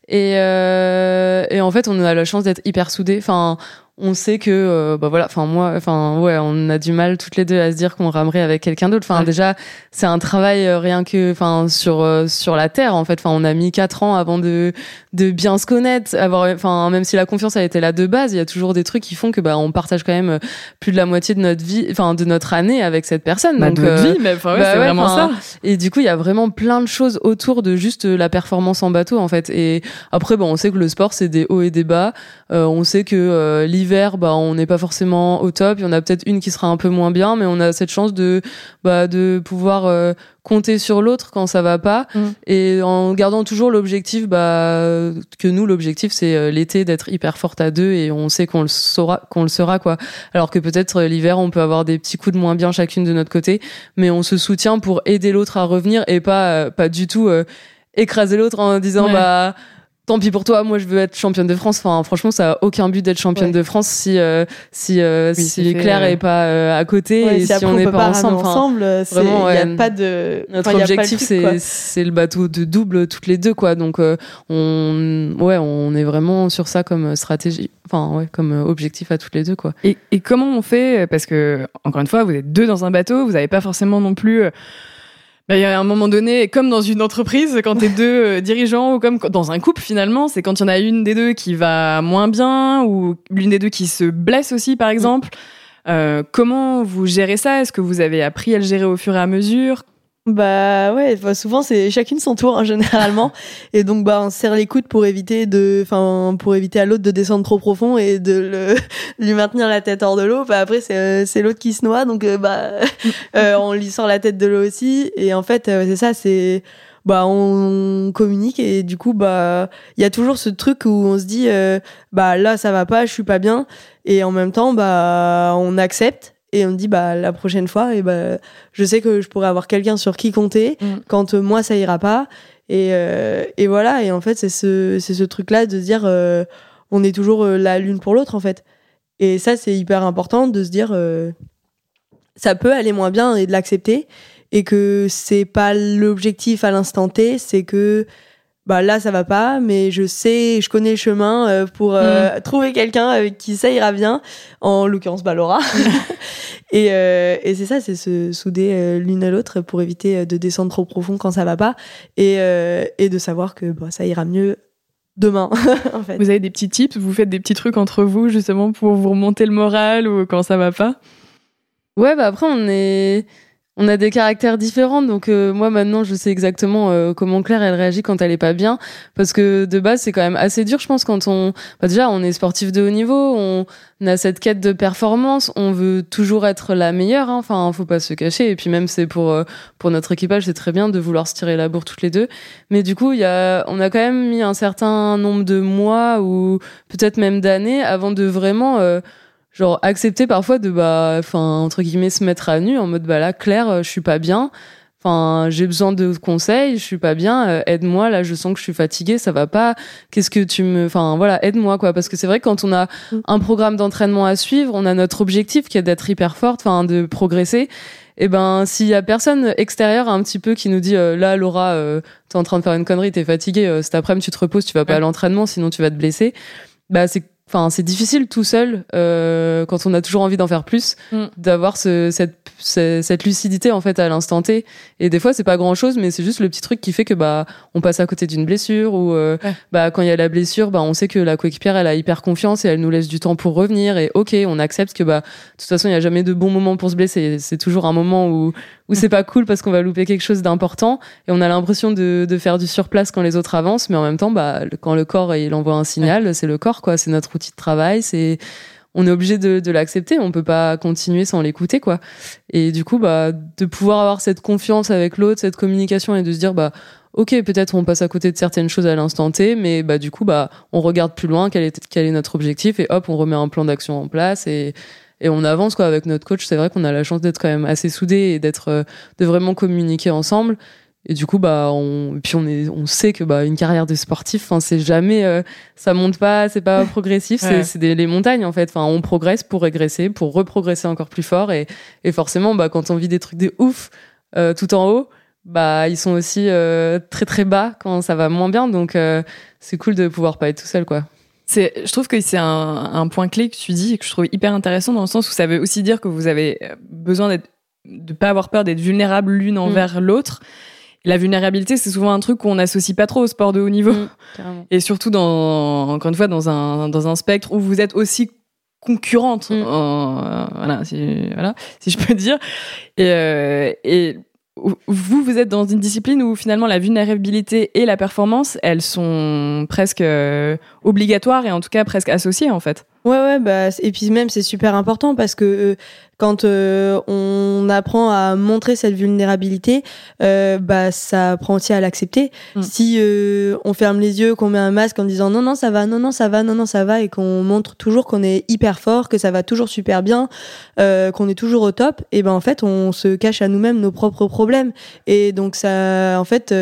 et euh, et en fait on a la chance d'être hyper soudés. Enfin, on sait que euh, bah voilà, enfin moi, enfin ouais, on a du mal toutes les deux à se dire qu'on ramerait avec quelqu'un d'autre. Enfin Ouais. déjà c'est un travail euh, rien que enfin sur euh, sur la terre en fait. Enfin on a mis quatre ans avant de de bien se connaître, avoir enfin même si la confiance a été là de base, il y a toujours des trucs qui font que bah on partage quand même euh, plus de la moitié de notre vie, enfin de notre année avec cette personne. Bah, Donc euh, vie, mais enfin, ouais, bah c'est ouais, vraiment ça. et du coup, il y a vraiment plein de choses autour de juste la performance en bateau, en fait. Et après, bon, on sait que le sport, c'est des hauts et des bas. Euh, on sait que euh, l'hiver, bah, on n'est pas forcément au top. Il y en a peut-être une qui sera un peu moins bien, mais on a cette chance de, bah, de pouvoir euh, compter sur l'autre quand ça va pas. Mm. Et en gardant toujours l'objectif, bah, que nous, l'objectif, c'est euh, l'été d'être hyper forte à deux et on sait qu'on le saura, qu'on le sera, quoi. Alors que peut-être euh, l'hiver, on peut avoir des petits coups de moins bien chacune de notre côté mais on se soutient pour aider l'autre à revenir et pas euh, pas du tout euh, écraser l'autre en disant Ouais. bah tant pis pour toi moi je veux être championne de France enfin franchement ça a aucun but d'être championne Ouais. de France si euh, si euh, Oui, si Claire euh, est pas euh, à côté Ouais, et si si, après on n'est pas, pas ensemble ramer enfin ensemble, euh, c'est- vraiment, il y a pas de. notre enfin, objectif c'est c'est le bateau de double toutes les deux quoi donc euh, on ouais on est vraiment sur ça comme stratégie enfin ouais comme euh, objectif à toutes les deux quoi Et, et comment on fait Parce que, encore une fois, vous êtes deux dans un bateau, vous n'avez pas forcément non plus. Bah, Il y a un moment donné, comme dans une entreprise, quand t'es deux euh, dirigeants ou comme dans un couple finalement, c'est quand il y en a une des deux qui va moins bien ou l'une des deux qui se blesse aussi, par exemple. Euh, comment vous gérez ça? Est-ce que vous avez appris à le gérer au fur et à mesure? Bah ouais, enfin, souvent c'est chacune son tour hein, généralement, et donc bah on se serre les coudes pour éviter de, enfin pour éviter à l'autre de descendre trop profond et de le, lui maintenir la tête hors de l'eau. Bah après c'est euh, c'est l'autre qui se noie, donc euh, bah euh, on lui sort la tête de l'eau aussi. Et en fait euh, c'est ça, c'est bah on communique et du coup bah il y a toujours ce truc où on se dit bah là ça va pas, je suis pas bien, et en même temps bah on accepte et on dit bah la prochaine fois et bah je sais que je pourrais avoir quelqu'un sur qui compter Mm. quand euh, moi ça ira pas. Et euh, et voilà. Et en fait c'est ce c'est ce truc là de se dire euh, on est toujours euh, là l'une pour l'autre en fait. Et ça c'est hyper important de se dire euh, ça peut aller moins bien et de l'accepter. Et que c'est pas l'objectif à l'instant T c'est que bah là ça va pas mais je sais je connais le chemin euh, pour euh, trouver quelqu'un avec qui ça ira bien. En l'occurrence bah Laura. Et, euh, et c'est ça c'est se souder euh, l'une à l'autre pour éviter euh, de descendre trop profond quand ça va pas. Et, euh, et de savoir que bah, ça ira mieux demain en fait. Vous avez des petits tips? Vous faites des petits trucs entre vous justement pour vous remonter le moral ou quand ça va pas? Ouais, bah après on est on a des caractères différents donc euh, moi maintenant je sais exactement euh, comment Claire elle réagit quand elle est pas bien. Parce que de base c'est quand même assez dur je pense quand on bah déjà on est sportif de haut niveau, on a cette quête de performance, on veut toujours être la meilleure hein. enfin faut pas se cacher. Et puis même c'est pour euh, pour notre équipage c'est très bien de vouloir se tirer la bourre toutes les deux. Mais du coup il y a on a quand même mis un certain nombre de mois ou peut-être même d'années avant de vraiment euh, genre accepter parfois de bah enfin entre guillemets se mettre à nu en mode bah là Claire euh, je suis pas bien enfin j'ai besoin de conseils je suis pas bien euh, aide-moi là je sens que je suis fatiguée ça va pas qu'est-ce que tu me enfin voilà aide-moi quoi parce que c'est vrai que quand on a Mm. un programme d'entraînement à suivre on a notre objectif qui est d'être hyper forte enfin de progresser et ben s'il y a personne extérieur un petit peu qui nous dit euh, là Laura euh, t'es en train de faire une connerie t'es fatiguée cet après-midi tu te reposes tu vas pas Ouais. à l'entraînement sinon tu vas te blesser bah c'est enfin c'est difficile tout seul euh, quand on a toujours envie d'en faire plus Mm. d'avoir ce, cette, ce- cette lucidité en fait à l'instant T et des fois c'est pas grand chose mais c'est juste le petit truc qui fait que bah on passe à côté d'une blessure ou euh, Ouais. bah quand il y a la blessure bah on sait que la coéquipière elle a hyper confiance et elle nous laisse du temps pour revenir et ok on accepte que bah de toute façon il y a jamais de bon moment pour se blesser c'est toujours un moment où où c'est pas cool parce qu'on va louper quelque chose d'important et on a l'impression de, de faire du surplace quand les autres avancent mais en même temps bah quand le corps il envoie un signal c'est le corps quoi. C'est notre outil de travail c'est on est obligé de, de l'accepter. On peut pas continuer sans l'écouter quoi. Et du coup bah de pouvoir avoir cette confiance avec l'autre cette communication et de se dire bah ok peut-être on passe à côté de certaines choses à l'instant T mais bah du coup bah on regarde plus loin quel est quel est notre objectif et hop on remet un plan d'action en place et et on avance quoi avec notre coach. C'est vrai qu'on a la chance d'être quand même assez soudés et d'être euh, de vraiment communiquer ensemble. Et du coup bah on puis on est on sait que bah une carrière de sportif enfin c'est jamais euh, ça monte pas c'est pas progressif c'est c'est des les montagnes en fait. Enfin on progresse pour régresser pour reprogresser encore plus fort. Et et forcément bah quand on vit des trucs de ouf euh, tout en haut bah ils sont aussi euh, très très bas quand ça va moins bien. Donc c'est cool de pouvoir pas être tout seul quoi c'est, je trouve que c'est un, un, point clé que tu dis et que je trouve hyper intéressant dans le sens où ça veut aussi dire que vous avez besoin d'être, de pas avoir peur d'être vulnérable l'une mm. envers l'autre la vulnérabilité, c'est souvent un truc qu'on n'associe pas trop au sport de haut niveau. Mm, et surtout, dans, encore une fois, dans un, dans un spectre où vous êtes aussi concurrente, mm. voilà, si, voilà, si je peux dire. Et, euh, et vous, vous êtes dans une discipline où finalement la vulnérabilité et la performance, elles sont presque euh, obligatoires et en tout cas presque associées en fait. Ouais, ouais, bah, et puis même c'est super important parce que euh, quand euh, on apprend à montrer cette vulnérabilité, euh, bah ça apprend aussi à l'accepter. Mm. Si on ferme les yeux, qu'on met un masque en disant non non ça va, non non ça va, non non ça va, et qu'on montre toujours qu'on est hyper fort, que ça va toujours super bien, qu'on est toujours au top, et ben en fait on se cache à nous-mêmes nos propres problèmes. Et donc ça, en fait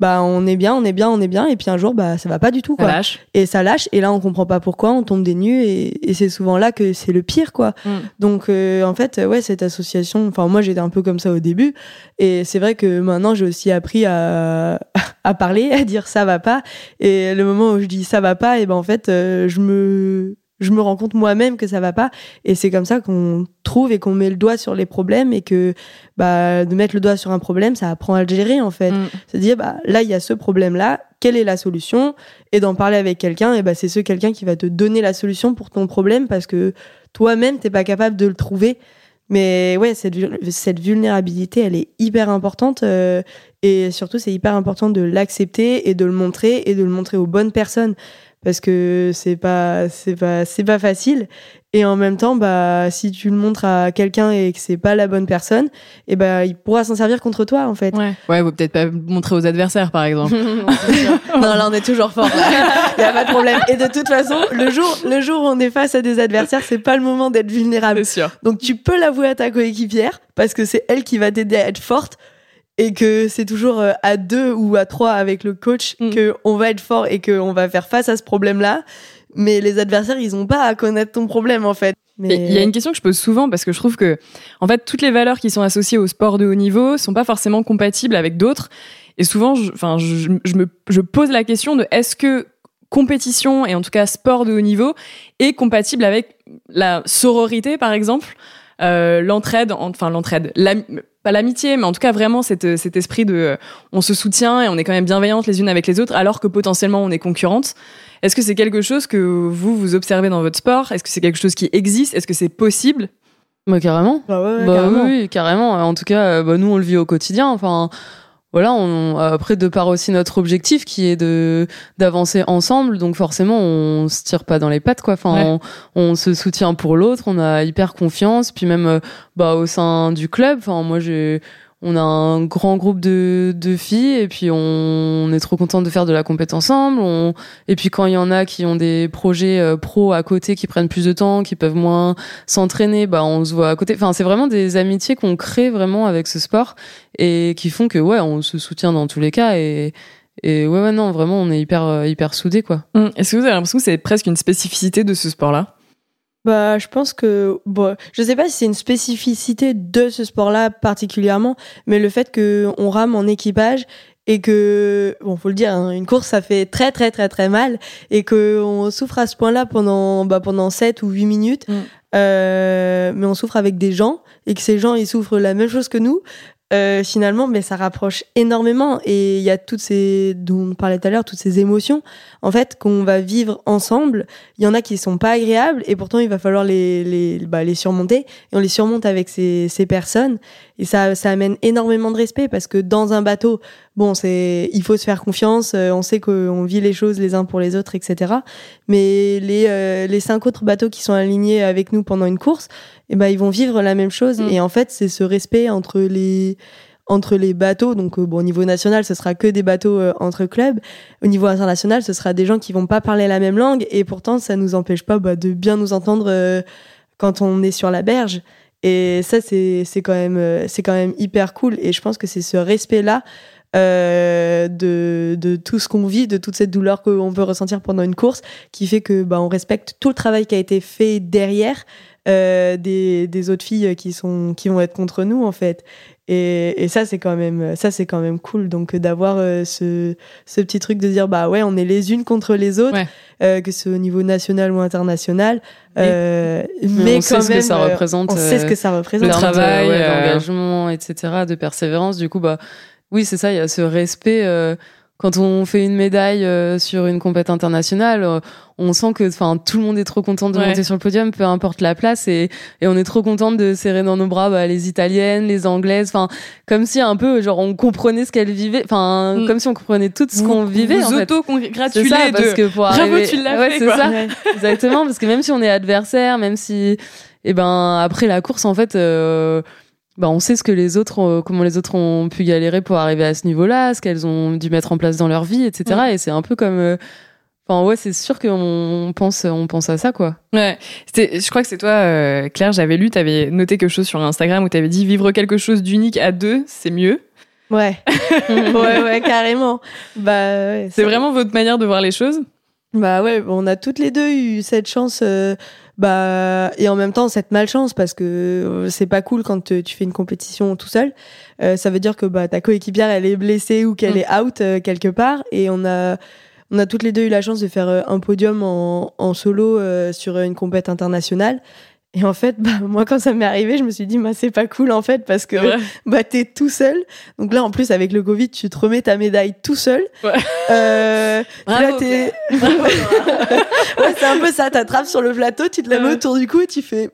bah on est bien, on est bien, on est bien, et puis un jour bah ça va pas du tout quoi. Ça lâche. Et ça lâche, et là on comprend pas pourquoi, on tombe des nues, et, c'est souvent là que c'est le pire quoi. Mm. Donc euh, en fait ouais cette association, enfin moi j'étais un peu comme ça au début, et c'est vrai que maintenant j'ai aussi appris à, à parler, à dire ça va pas, et le moment où je dis ça va pas, et ben en fait euh, je me je me rends compte moi-même que ça va pas. Et c'est comme ça qu'on trouve et qu'on met le doigt sur les problèmes et que bah de mettre le doigt sur un problème ça apprend à le gérer en fait. Mm. c'est dire bah là il y a ce problème là quelle est la solution? Et d'en parler avec quelqu'un et bah c'est ce quelqu'un qui va te donner la solution pour ton problème parce que toi-même t'es pas capable de le trouver. Mais ouais cette cette vulnérabilité elle est hyper importante euh, et surtout c'est hyper important de l'accepter et de le montrer et de le montrer aux bonnes personnes parce que c'est pas c'est pas c'est pas facile. Et en même temps bah si tu le montres à quelqu'un et que c'est pas la bonne personne et eh ben il pourra s'en servir contre toi en fait. Ouais. Ouais ou peut-être pas montrer aux adversaires par exemple. Non là on est toujours fort. Il y a pas de problème. Et de toute façon le jour le jour où on est face à des adversaires c'est pas le moment d'être vulnérable. Sûr. donc tu peux l'avouer à ta coéquipière parce que c'est elle qui va t'aider à être forte et que c'est toujours euh, à deux ou à trois avec le coach mm. que on va être fort et que on va faire face à ce problème-là. Mais les adversaires, ils ont pas à connaître ton problème en fait. Mais il y a une question que je pose souvent parce que je trouve que en fait toutes les valeurs qui sont associées au sport de haut niveau sont pas forcément compatibles avec d'autres. Et souvent, enfin, je, je, me je pose la question de est-ce que compétition et en tout cas sport de haut niveau est compatible avec la sororité par exemple? L'entraide, enfin l'entraide, pas l'amitié, mais en tout cas vraiment cet, cet esprit de euh, on se soutient et on est quand même bienveillantes les unes avec les autres, alors que potentiellement on est concurrentes. Est-ce que c'est quelque chose que vous vous observez dans votre sport? Est-ce que c'est quelque chose qui existe? Est-ce que c'est possible? Bah, carrément. Bah, ouais, bah carrément. Oui, carrément. En tout cas, euh, bah, nous on le vit au quotidien. Enfin, voilà, on, après de part aussi notre objectif qui est de d'avancer ensemble, donc forcément on se tire pas dans les pattes quoi. Enfin, on, se soutient pour l'autre, on a hyper confiance, puis même euh, bah au sein du club. Enfin, moi j'ai on a un grand groupe de, de filles et puis on, est trop content de faire de la compétence ensemble. On, et puis quand il y en a qui ont des projets euh, pro à côté qui prennent plus de temps, qui peuvent moins s'entraîner, bah on se voit à côté. Enfin, c'est vraiment des amitiés qu'on crée vraiment avec ce sport et qui font que ouais, on se soutient dans tous les cas et et ouais, ouais non, vraiment on est hyper euh, hyper soudés quoi. Hum, est-ce que vous avez l'impression que c'est presque une spécificité de ce sport-là? Bah, je pense que bon, je sais pas si c'est une spécificité de ce sport-là particulièrement, mais le fait que on rame en équipage et que bon, faut le dire, hein, une course ça fait très très très très mal et que on souffre à ce point-là pendant bah pendant 7 ou 8 minutes, mm. euh, mais on souffre avec des gens et que ces gens ils souffrent la même chose que nous. Euh, finalement, mais ça rapproche énormément. Et il y a toutes ces dont on parlait tout à l'heure, toutes ces émotions en fait qu'on va vivre ensemble. Il y en a qui sont pas agréables et pourtant il va falloir les les, bah, les surmonter. Et on les surmonte avec ces, ces personnes. Et ça ça amène énormément de respect parce que dans un bateau, bon c'est il faut se faire confiance, euh, on sait qu'on vit les choses les uns pour les autres, etc. Mais les euh, les cinq autres bateaux qui sont alignés avec nous pendant une course, eh ben ils vont vivre la même chose. Mm. Et en fait, c'est ce respect entre les entre les bateaux. Donc, euh, bon, au niveau national, ce sera que des bateaux euh, entre clubs. Au niveau international, ce sera des gens qui vont pas parler la même langue. Et pourtant, ça nous empêche pas bah, de bien nous entendre euh, quand on est sur la berge. Et ça, c'est c'est quand même c'est quand même hyper cool. Et je pense que c'est ce respect-là euh, de, de tout ce qu'on vit, de toute cette douleur qu'on peut ressentir pendant une course, qui fait que bah, on respecte tout le travail qui a été fait derrière euh, des, des autres filles qui sont qui vont être contre nous en fait. Et, et ça c'est quand même ça c'est quand même cool. Donc d'avoir euh, ce, ce petit truc de dire bah ouais on est les unes contre les autres, Ouais. euh, que ce soit au niveau national ou international. Mais- Euh, Mais on quand sait ce que même, ça représente, On sait ce que ça représente. le travail, ouais, d'engagement, etc., de persévérance. Du coup, bah, oui, c'est ça, il y a ce respect. euh, quand on fait une médaille euh, sur une compète internationale, euh, on sent que, enfin, tout le monde est trop content de Ouais. monter sur le podium, peu importe la place, et, et on est trop content de serrer dans nos bras bah, les italiennes, les anglaises, enfin, comme si un peu, genre, on comprenait ce qu'elles vivaient, enfin, Mm. comme si on comprenait tout ce qu'on vivait. Vous en fait. Auto-congratulez ça, parce que pour Bravo, arriver... tu l'as ouais, fait, c'est quoi. ça. Ouais. Exactement, parce que même si on est adversaire, même si, eh ben, après la course, en fait, euh, bah, on sait ce que les autres, euh, comment les autres ont pu galérer pour arriver à ce niveau-là, ce qu'elles ont dû mettre en place dans leur vie, etc. Mm. Et c'est un peu comme, euh, enfin, ouais, c'est sûr qu'on pense, on pense à ça, quoi. Ouais, c'était, je crois que c'est toi, euh, Claire, j'avais lu, t'avais noté quelque chose sur Instagram où t'avais dit vivre quelque chose d'unique à deux, c'est mieux. Ouais. ouais, ouais, carrément. Bah, ouais, C'est vraiment votre manière de voir les choses? Bah ouais, on a toutes les deux eu cette chance, euh, bah et en même temps cette malchance parce que euh, c'est pas cool quand tu fais une compétition tout seul. Euh, ça veut dire que bah ta coéquipière elle est blessée ou qu'elle Mm. est out euh, quelque part et on a on a toutes les deux eu la chance de faire euh, un podium en, en solo euh, sur une compète internationale. Et en fait, bah, moi, quand ça m'est arrivé, je me suis dit, bah, c'est pas cool, en fait, parce que, bah, t'es tout seul. Donc là, en plus, avec le Covid, tu te remets ta médaille tout seul. Ouais. Euh, Bravo, là, t'es, ouais, c'est un peu ça. T'attrapes sur le plateau, tu te la mets Ouais. autour du cou et tu fais,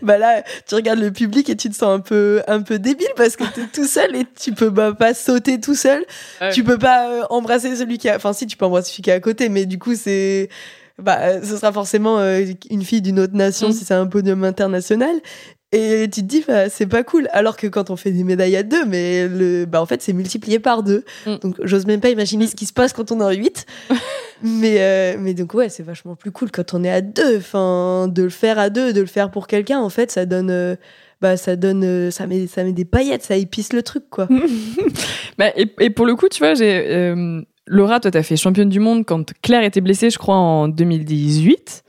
bah là, tu regardes le public et tu te sens un peu, un peu débile parce que t'es tout seul et tu peux bah, pas sauter tout seul. Tu peux pas euh, embrasser celui qui a, enfin, si, tu peux embrasser celui qui est à côté, mais du coup, c'est, bah, euh, ce sera forcément euh, une fille d'une autre nation Mm. si c'est un podium international. Et tu te dis, bah, c'est pas cool. Alors que quand on fait des médailles à deux, mais le, bah, en fait, c'est multiplié par deux. Mm. Donc, j'ose même pas imaginer ce qui se passe quand on est en huit. mais, euh, mais donc, ouais, c'est vachement plus cool quand on est à deux. Enfin, de le faire à deux, de le faire pour quelqu'un, en fait, ça donne, euh, bah, ça donne, euh, ça met, ça met des paillettes, ça épice le truc, quoi. Bah, et, et pour le coup, tu vois, j'ai Laura, toi, t'as fait championne du monde quand Claire était blessée, je crois, en 2018.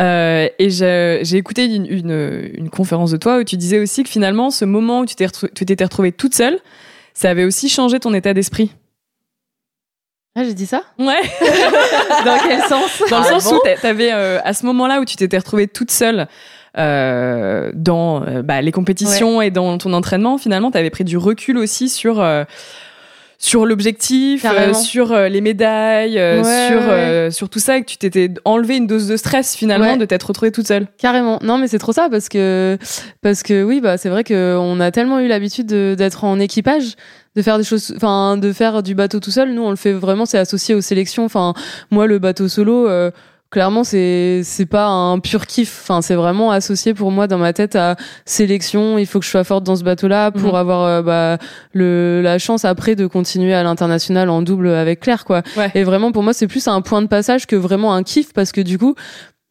Euh, et j'ai écouté une, une, une conférence de toi où tu disais aussi que finalement, ce moment où tu t'étais retrouvée toute seule, ça avait aussi changé ton état d'esprit. Ah, j'ai dit ça? Ouais. Dans quel sens? Dans le Ah sens bon? où t'a- t'avais, euh, à ce moment-là où tu t'étais retrouvée toute seule euh, dans bah, les compétitions et dans ton entraînement, finalement, t'avais pris du recul aussi sur sur l'objectif, euh, sur euh, les médailles, euh, Ouais, sur ouais. euh, sur tout ça, et que tu t'étais enlevé une dose de stress finalement Ouais. de t'être retrouvée toute seule. Carrément. Non, mais c'est trop ça parce que parce que oui, bah c'est vrai que on a tellement eu l'habitude de- d'être en équipage, de faire des choses, enfin de faire du bateau tout seul. Nous, on le fait vraiment, c'est associé aux sélections. Enfin, moi, le bateau solo. euh, Clairement, c'est c'est pas un pur kiff. Enfin, c'est vraiment associé pour moi dans ma tête à sélection. Il faut que je sois forte dans ce bateau-là pour Mhm. avoir euh, bah, le la chance après de continuer à l'international en double avec Claire, quoi. Ouais. Et vraiment, pour moi, c'est plus un point de passage que vraiment un kiff parce que du coup,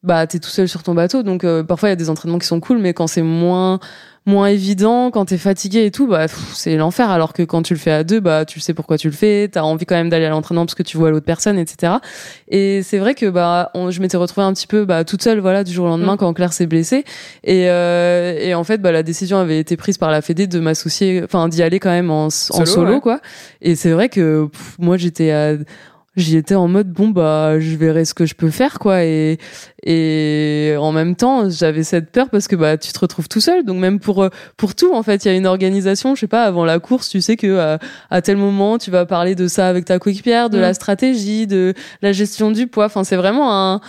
bah t'es tout seul sur ton bateau donc euh, parfois il y a des entraînements qui sont cool mais quand c'est moins moins évident quand t'es fatigué et tout bah c'est l'enfer alors que quand tu le fais à deux bah tu sais pourquoi tu le fais t'as envie quand même d'aller à l'entraînement parce que tu vois l'autre personne etc et c'est vrai que bah on- je m'étais retrouvée un petit peu bah toute seule voilà du jour au lendemain Mm. quand Claire s'est blessée et euh, et en fait bah la décision avait été prise par la Fédé de m'associer enfin d'y aller quand même en, en Solo, solo, ouais. quoi et c'est vrai que pff, moi j'étais à j'y étais en mode bon bah je verrai ce que je peux faire quoi. Et et en même temps j'avais cette peur parce que bah tu te retrouves tout seul. Donc même pour euh, pour tout en fait il y a une organisation je sais pas avant la course tu sais que euh, à tel moment tu vas parler de ça avec ta coéquipière de Mm. la stratégie de la gestion du poids. Enfin c'est vraiment un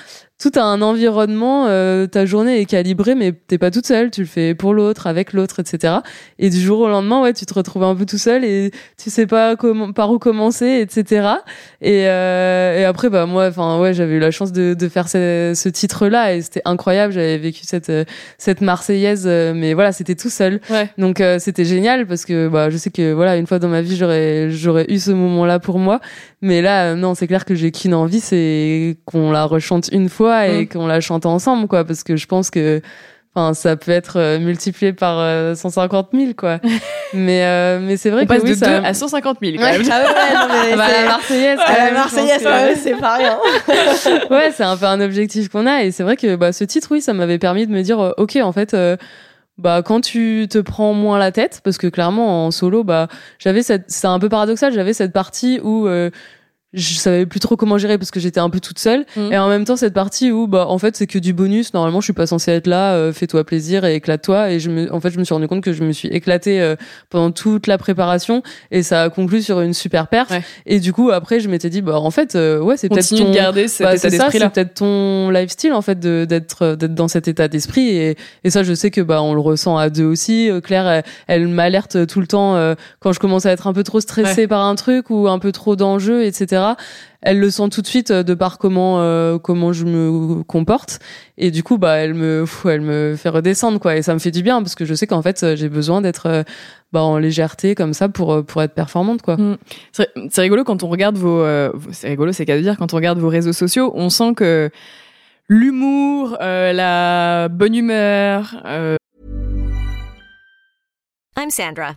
tout un environnement euh, ta journée est calibrée mais t'es pas toute seule tu le fais pour l'autre avec l'autre etc et du jour au lendemain ouais tu te retrouves un peu tout seul et tu sais pas comment par où commencer etc et, euh, et après, bah moi, enfin ouais, j'avais eu la chance de, de faire ce, ce titre-là et c'était incroyable. J'avais vécu cette euh, cette Marseillaise, euh, mais voilà, c'était tout seul. Ouais. Donc euh, c'était génial parce que bah je sais que voilà, une fois dans ma vie, j'aurais j'aurais eu ce moment-là pour moi. Mais là, euh, non, c'est clair que j'ai qu'une envie, c'est qu'on la rechante une fois et Mm. qu'on la chante ensemble, quoi, parce que je pense que Enfin, ça peut être euh, multiplié par 150 000, quoi. mais, euh, mais c'est vrai On que passe oui, de ça... 2 à 150 000, quand Ouais, même. ah ouais, non, mais Ah bah, la Marseillaise, la même, Marseillaise, c'est pas rien. ouais, c'est un peu un objectif qu'on a. Et c'est vrai que bah, ce titre, oui, ça m'avait permis de me dire, euh, ok, en fait, euh, bah, quand tu te prends moins la tête, parce que clairement, en solo, bah, j'avais cette, c'est un peu paradoxal, j'avais cette partie où euh, je savais plus trop comment gérer parce que j'étais un peu toute seule. Mhm. Et en même temps, cette partie où, bah, en fait, c'est que du bonus. Normalement, je suis pas censée être là. euh, Fais-toi plaisir et éclate-toi. Et je me, en fait, je me suis rendu compte que je me suis éclatée euh, pendant toute la préparation et ça a conclu sur une super perf. Ouais. Et du coup, après, je m'étais dit, bah, en fait, euh, ouais, c'est peut-être ton, de garder cet bah, état ça, c'est peut-être ton lifestyle en fait de d'être d'être dans cet état d'esprit et, et ça je sais que bah on le ressent à deux aussi. Claire elle, elle m'alerte tout le temps quand je commence à être un peu trop stressée par un truc ou un peu trop d'enjeux etc. Elle le sent tout de suite euh, de par comment euh, comment je me comporte et du coup bah elle me pff, elle me fait redescendre quoi et ça me fait du bien parce que je sais qu'en fait euh, j'ai besoin d'être euh, bah en légèreté comme ça pour pour être performante quoi. C'est c'est rigolo quand on regarde vos. euh, c'est rigolo, c'est qu'à dire quand on regarde vos réseaux sociaux, on sent que l'humour, euh, la bonne humeur, euh, I'm Sandra,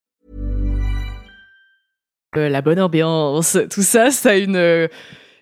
Euh, la bonne ambiance, tout ça, ça a une euh,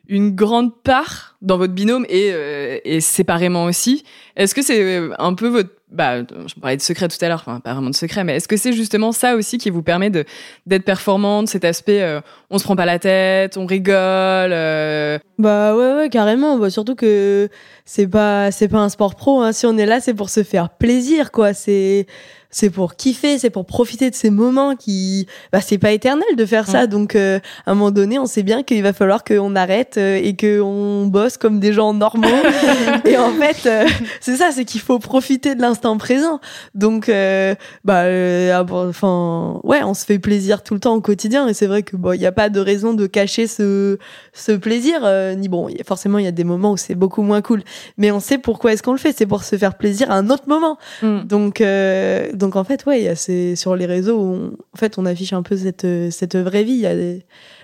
une grande part dans votre binôme et euh, et séparément aussi. Est-ce que c'est euh, un peu votre bah, je parlais de secret tout à l'heure, enfin pas vraiment de secret, mais est-ce que c'est justement ça aussi qui vous permet de d'être performante, cet aspect, euh, on se prend pas la tête, on rigole, euh, Bah ouais, ouais, carrément. Bah, surtout que c'est pas, c'est pas un sport pro. Hein. Si on est là, c'est pour se faire plaisir, quoi. C'est, c'est pour kiffer, c'est pour profiter de ces moments qui, bah, c'est pas éternel de faire ça. Donc, euh, à un moment donné, on sait bien qu'il va falloir qu'on arrête euh, et qu'on bosse comme des gens normaux. et en fait, euh, c'est ça, c'est qu'il faut profiter de l'instant présent. Donc, euh, bah, euh, ah enfin, ouais, on se fait plaisir tout le temps au quotidien. Et c'est vrai que bon, il y a pas de raison de cacher ce, ce plaisir. euh, ni bon, il y a- forcément, il y a des moments où c'est beaucoup moins cool. Mais on sait pourquoi est-ce qu'on le fait. C'est pour se faire plaisir à un autre moment. Mm. Donc, euh, donc en fait, ouais, il y a ces, sur les réseaux, où on, en fait, on affiche un peu cette, euh, cette vraie vie. Il y a des,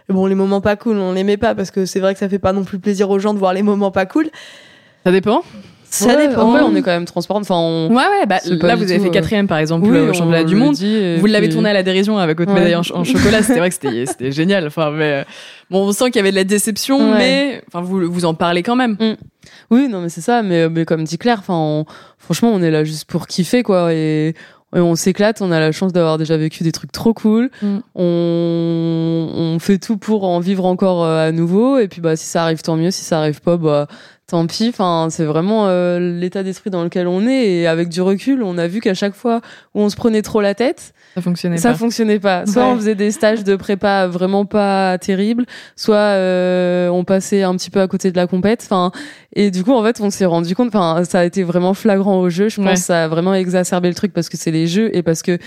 bon, les moments pas cool, on les met pas parce que c'est vrai que ça fait pas non plus plaisir aux gens de voir les moments pas cool. ça dépend. Ça Ouais, dépend. En vrai, on est quand même transparente. Enfin, on... Ouais ouais, bah là vous avez fait euh, quatrième par exemple Oui, au on championnat du monde. dit, Vous l'avez puis- tourné à la dérision avec votre Ouais. médaille en, ch- en chocolat. C'était vrai que c'était c'était génial. Enfin, mais euh, bon, on sent qu'il y avait de la déception, Ouais. mais enfin vous vous en parlez quand même. Oui, non, mais c'est ça. Mais, mais comme dit Claire, enfin, on- franchement, on est là juste pour kiffer, quoi. Et on s'éclate. On a la chance d'avoir déjà vécu des trucs trop cool. Mm. On, on fait tout pour en vivre encore euh, à nouveau. Et puis, bah, si ça arrive, tant mieux. Si ça arrive pas, bah, tant pis. Enfin, c'est vraiment euh, l'état d'esprit dans lequel on est. Et avec du recul, on a vu qu'à chaque fois où on se prenait trop la tête, Ça fonctionnait ça pas. fonctionnait pas. Soit Ouais. on faisait des stages de prépa vraiment pas terribles, soit euh, on passait un petit peu à côté de la compète. Enfin, et du coup, en fait, on s'est rendu compte. Enfin, ça a été vraiment flagrant au jeu. Je pense Ouais. que ça a vraiment exacerbé le truc parce que c'est les jeux et parce que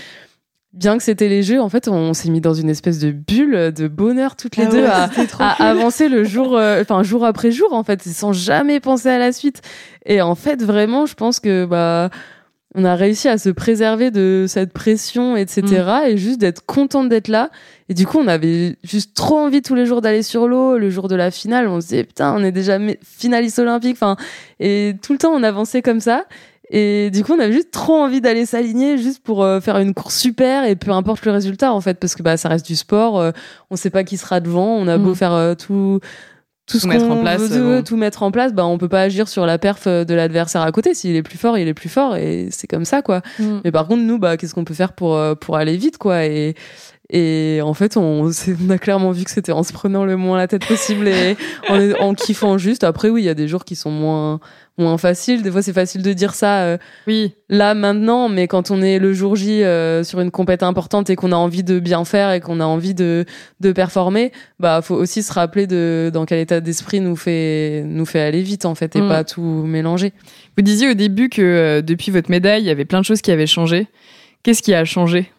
bien que c'était les jeux, en fait, on s'est mis dans une espèce de bulle de bonheur toutes les Ah deux ouais, à, cool. avancer le jour, euh, enfin jour après jour, en fait, sans jamais penser à la suite. Et en fait, vraiment, je pense que bah on a réussi à se préserver de cette pression, etc. Mm. Et juste d'être contente d'être là. Et du coup, on avait juste trop envie tous les jours d'aller sur l'eau. Le jour de la finale, on se disait, putain, on est déjà finaliste olympique. Enfin, et tout le temps, on avançait comme ça. Et du coup, on avait juste trop envie d'aller s'aligner juste pour euh, faire une course super et peu importe le résultat, en fait, parce que bah, ça reste du sport. euh, on sait pas qui sera devant. On a beau Mm. faire euh, tout, tout, Tout ce mettre en place, veut, bon. tout mettre en place, bah, on peut pas agir sur la perf de l'adversaire à côté. S'il est plus fort, il est plus fort et c'est comme ça, quoi. Mm. Mais par contre, nous, bah, qu'est-ce qu'on peut faire pour, pour aller vite, quoi. Et, Et en fait, on, on a clairement vu que c'était en se prenant le moins la tête possible et en, en kiffant juste. Après, oui, il y a des jours qui sont moins moins faciles. Des fois, c'est facile de dire ça. euh, Oui. là maintenant, mais quand on est le jour J euh, sur une compète importante et qu'on a envie de bien faire et qu'on a envie de de performer, bah faut aussi se rappeler de dans quel état d'esprit nous fait nous fait aller vite en fait et Mm. pas tout mélanger. Vous disiez au début que euh, depuis votre médaille, il y avait plein de choses qui avaient changé. Qu'est-ce qui a changé?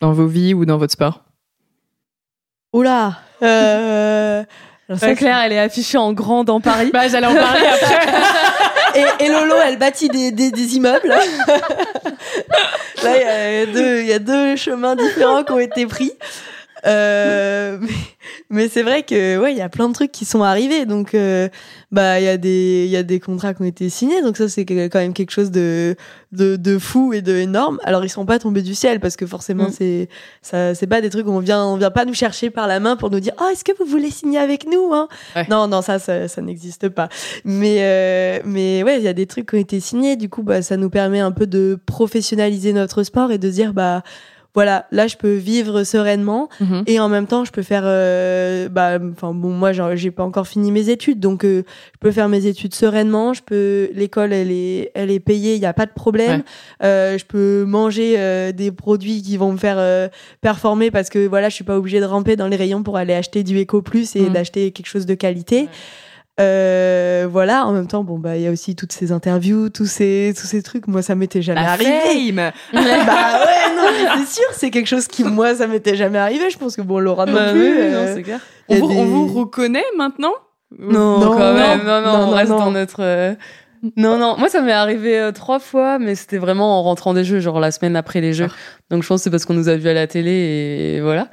Dans vos vies ou dans votre sport Oula euh, C'est clair, elle est affichée en grand dans Paris. Bah, j'allais en parler après. et, et Lolo, elle bâtit des, des, des immeubles. Là, il y, a deux- il y a deux chemins différents qui ont été pris. Euh, mais mais c'est vrai que ouais, il y a plein de trucs qui sont arrivés. Donc, euh, bah, il y a des il y a des contrats qui ont été signés. Donc ça, c'est quand même quelque chose de de, de fou et de énorme. Alors ils sont pas tombés du ciel parce que forcément Mm. c'est ça c'est pas des trucs où on vient on vient pas nous chercher par la main pour nous dire oh est-ce que vous voulez signer avec nous hein? Ouais. Non non ça ça, ça n'existe pas. Mais euh, mais ouais il y a des trucs qui ont été signés. Du coup bah ça nous permet un peu de professionnaliser notre sport et de dire bah voilà là je peux vivre sereinement Mhm. et en même temps je peux faire euh, bah enfin bon moi j'ai pas encore fini mes études donc euh, je peux faire mes études sereinement je peux l'école elle est elle est payée il y a pas de problème Euh, je peux manger euh, des produits qui vont me faire euh, performer parce que voilà je suis pas obligée de ramper dans les rayons pour aller acheter du Eco Plus et Mhm. d'acheter quelque chose de qualité Euh, voilà en même temps bon bah il y a aussi toutes ces interviews tous ces tous ces trucs moi ça m'était jamais La arrivé fame bah ouais, non, mais c'est sûr, c'est quelque chose qui, moi, ça m'était jamais arrivé. Je pense que bon, Laura non Bah plus. oui, euh, non, c'est clair. on vous, des- on vous reconnaît maintenant Non, Non, quand non, même, non, non, non, on non, reste non. dans notre. euh, Non, non, moi ça m'est arrivé euh, trois fois, mais c'était vraiment en rentrant des jeux, genre la semaine après les jeux. Donc je pense que c'est parce qu'on nous a vus à la télé et voilà.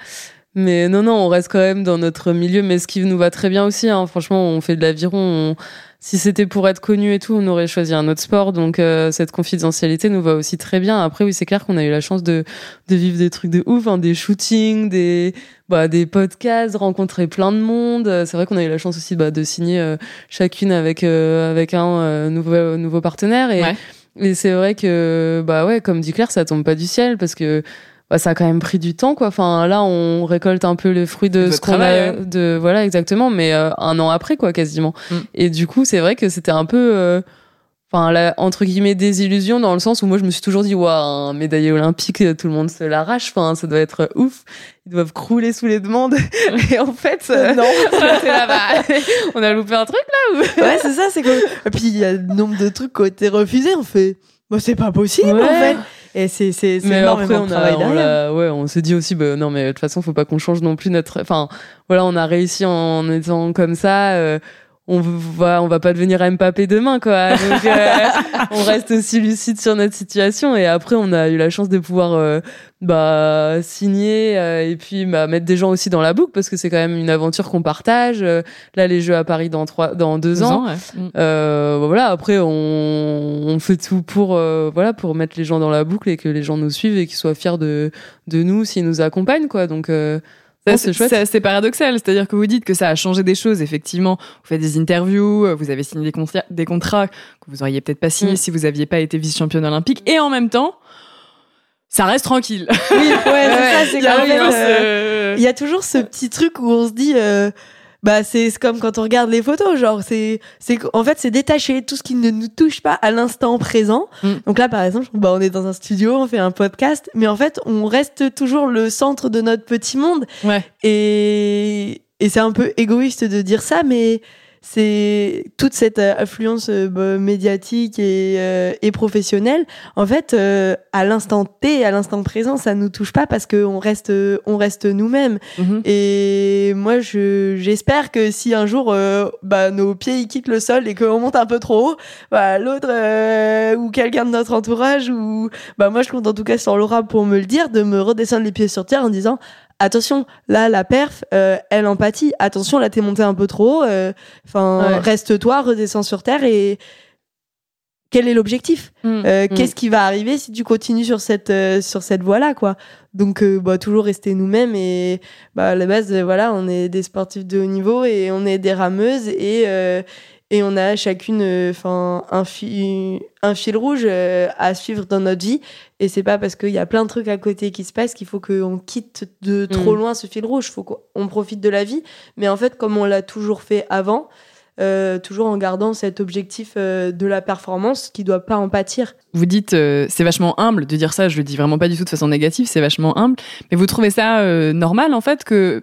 Mais non, non, on reste quand même dans notre milieu, mais ce qui nous va très bien aussi. Hein. Franchement, on fait de l'aviron. on- Si c'était pour être connu et tout, on aurait choisi un autre sport. Donc euh, cette confidentialité nous va aussi très bien. Après, oui, c'est clair qu'on a eu la chance de, de vivre des trucs de ouf, hein, des shootings, des bah, des podcasts, rencontrer plein de monde. C'est vrai qu'on a eu la chance aussi bah, de signer euh, chacune avec euh, avec un euh, nouveau nouveau partenaire et Ouais. et c'est vrai que bah ouais comme dit Claire ça tombe pas du ciel parce que bah, ça a quand même pris du temps quoi enfin là on récolte un peu les fruits de ce qu'on a de voilà exactement mais euh, un an après quoi quasiment Mm. et du coup c'est vrai que c'était un peu euh, Enfin, la- entre guillemets, des illusions dans le sens où moi, je me suis toujours dit, waouh, un médaillé olympique, euh, tout le monde se l'arrache. Enfin, ça doit être ouf. Ils doivent crouler sous les demandes. Et en fait, euh, non. là, bah, on a loupé un truc là ou? Ouais, c'est ça, c'est que. Et puis, il y a le nombre de trucs qui ont été refusés. On fait, bah, c'est pas possible, Ouais. en fait. Et c'est, c'est, après on a, on ouais on s'est dit aussi bah non mais de toute façon faut pas qu'on change non plus notre enfin voilà on a réussi en étant comme ça euh, on va on va pas devenir Mbappé demain quoi donc euh, on reste aussi lucide sur notre situation et après on a eu la chance de pouvoir euh, bah signer euh, et puis bah mettre des gens aussi dans la boucle parce que c'est quand même une aventure qu'on partage Euh, là les jeux à Paris dans trois dans deux, Deux ans ouais. Mm. euh, bah voilà, après on, on fait tout pour euh, voilà pour mettre les gens dans la boucle et que les gens nous suivent et qu'ils soient fiers de de nous s'ils nous accompagnent quoi. Donc euh, c'est assez paradoxal, c'est-à-dire que vous dites que ça a changé des choses, effectivement. Vous faites des interviews, euh, vous avez signé des, contra- des contrats que vous auriez peut-être pas signés Mm. si vous aviez pas été vice-championne olympique, et en même temps, ça reste tranquille. Oui, ouais, c'est ça, c'est euh, Il y a toujours ce petit truc où on se dit, euh, bah c'est comme quand on regarde les photos, genre c'est c'est en fait c'est détaché tout ce qui ne nous touche pas à l'instant présent. Mm. Donc là par exemple, bah on est dans un studio, on fait un podcast, mais en fait on reste toujours le centre de notre petit monde Ouais. et et c'est un peu égoïste de dire ça, mais c'est toute cette euh, affluence euh, bah, médiatique et, euh, et professionnelle. En fait, euh, à l'instant T, à l'instant présent, ça nous touche pas parce qu'on reste, euh, on reste nous-mêmes. Mhm. Et moi, je, j'espère que si un jour, euh, bah, nos pieds ils quittent le sol et qu'on monte un peu trop haut, bah, l'autre euh, ou quelqu'un de notre entourage ou, bah, moi, je compte en tout cas sur Laura pour me le dire, de me redescendre les pieds sur terre en disant. Attention, là la perf, euh, elle empathie. Attention, là t'es monté un peu trop. haut, euh, Enfin, Ouais. reste-toi, redescends sur terre et quel est l'objectif? Mm. Euh, Mm. Qu'est-ce qui va arriver si tu continues sur cette euh, sur cette voie-là, quoi? Donc, euh, bah, toujours rester nous-mêmes et bah, à la base, voilà, on est des sportifs de haut niveau et on est des rameuses et et on a chacune enfin un, fil, un fil rouge à suivre dans notre vie et c'est pas parce qu'il y a plein de trucs à côté qui se passent qu'il faut qu'on quitte de trop mm. loin ce fil rouge. Il faut qu'on profite de la vie. Mais en fait, comme on l'a toujours fait avant, euh, toujours en gardant cet objectif euh, de la performance qui doit pas en pâtir. Vous dites euh, c'est vachement humble de dire ça, je le dis vraiment pas du tout de façon négative, c'est vachement humble, mais vous trouvez ça normal en fait que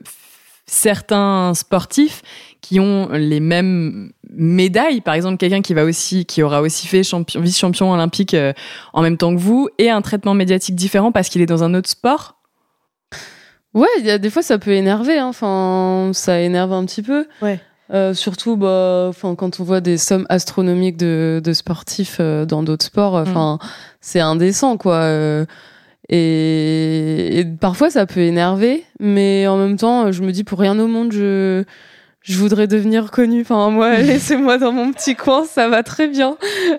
certains sportifs qui ont les mêmes médailles, par exemple quelqu'un qui va aussi, qui aura aussi fait champion, vice-champion olympique euh, en même temps que vous, et un traitement médiatique différent parce qu'il est dans un autre sport Ouais, il y a des fois ça peut énerver, hein. enfin ça énerve un petit peu. Ouais. Euh, surtout, bah, enfin, quand on voit des sommes astronomiques de, de sportifs euh, dans d'autres sports, mm. enfin, c'est indécent, quoi. Et, et, parfois, ça peut énerver, mais en même temps, je me dis pour rien au monde, je je voudrais devenir connue. Enfin, moi, laissez-moi dans mon petit coin, ça va très bien.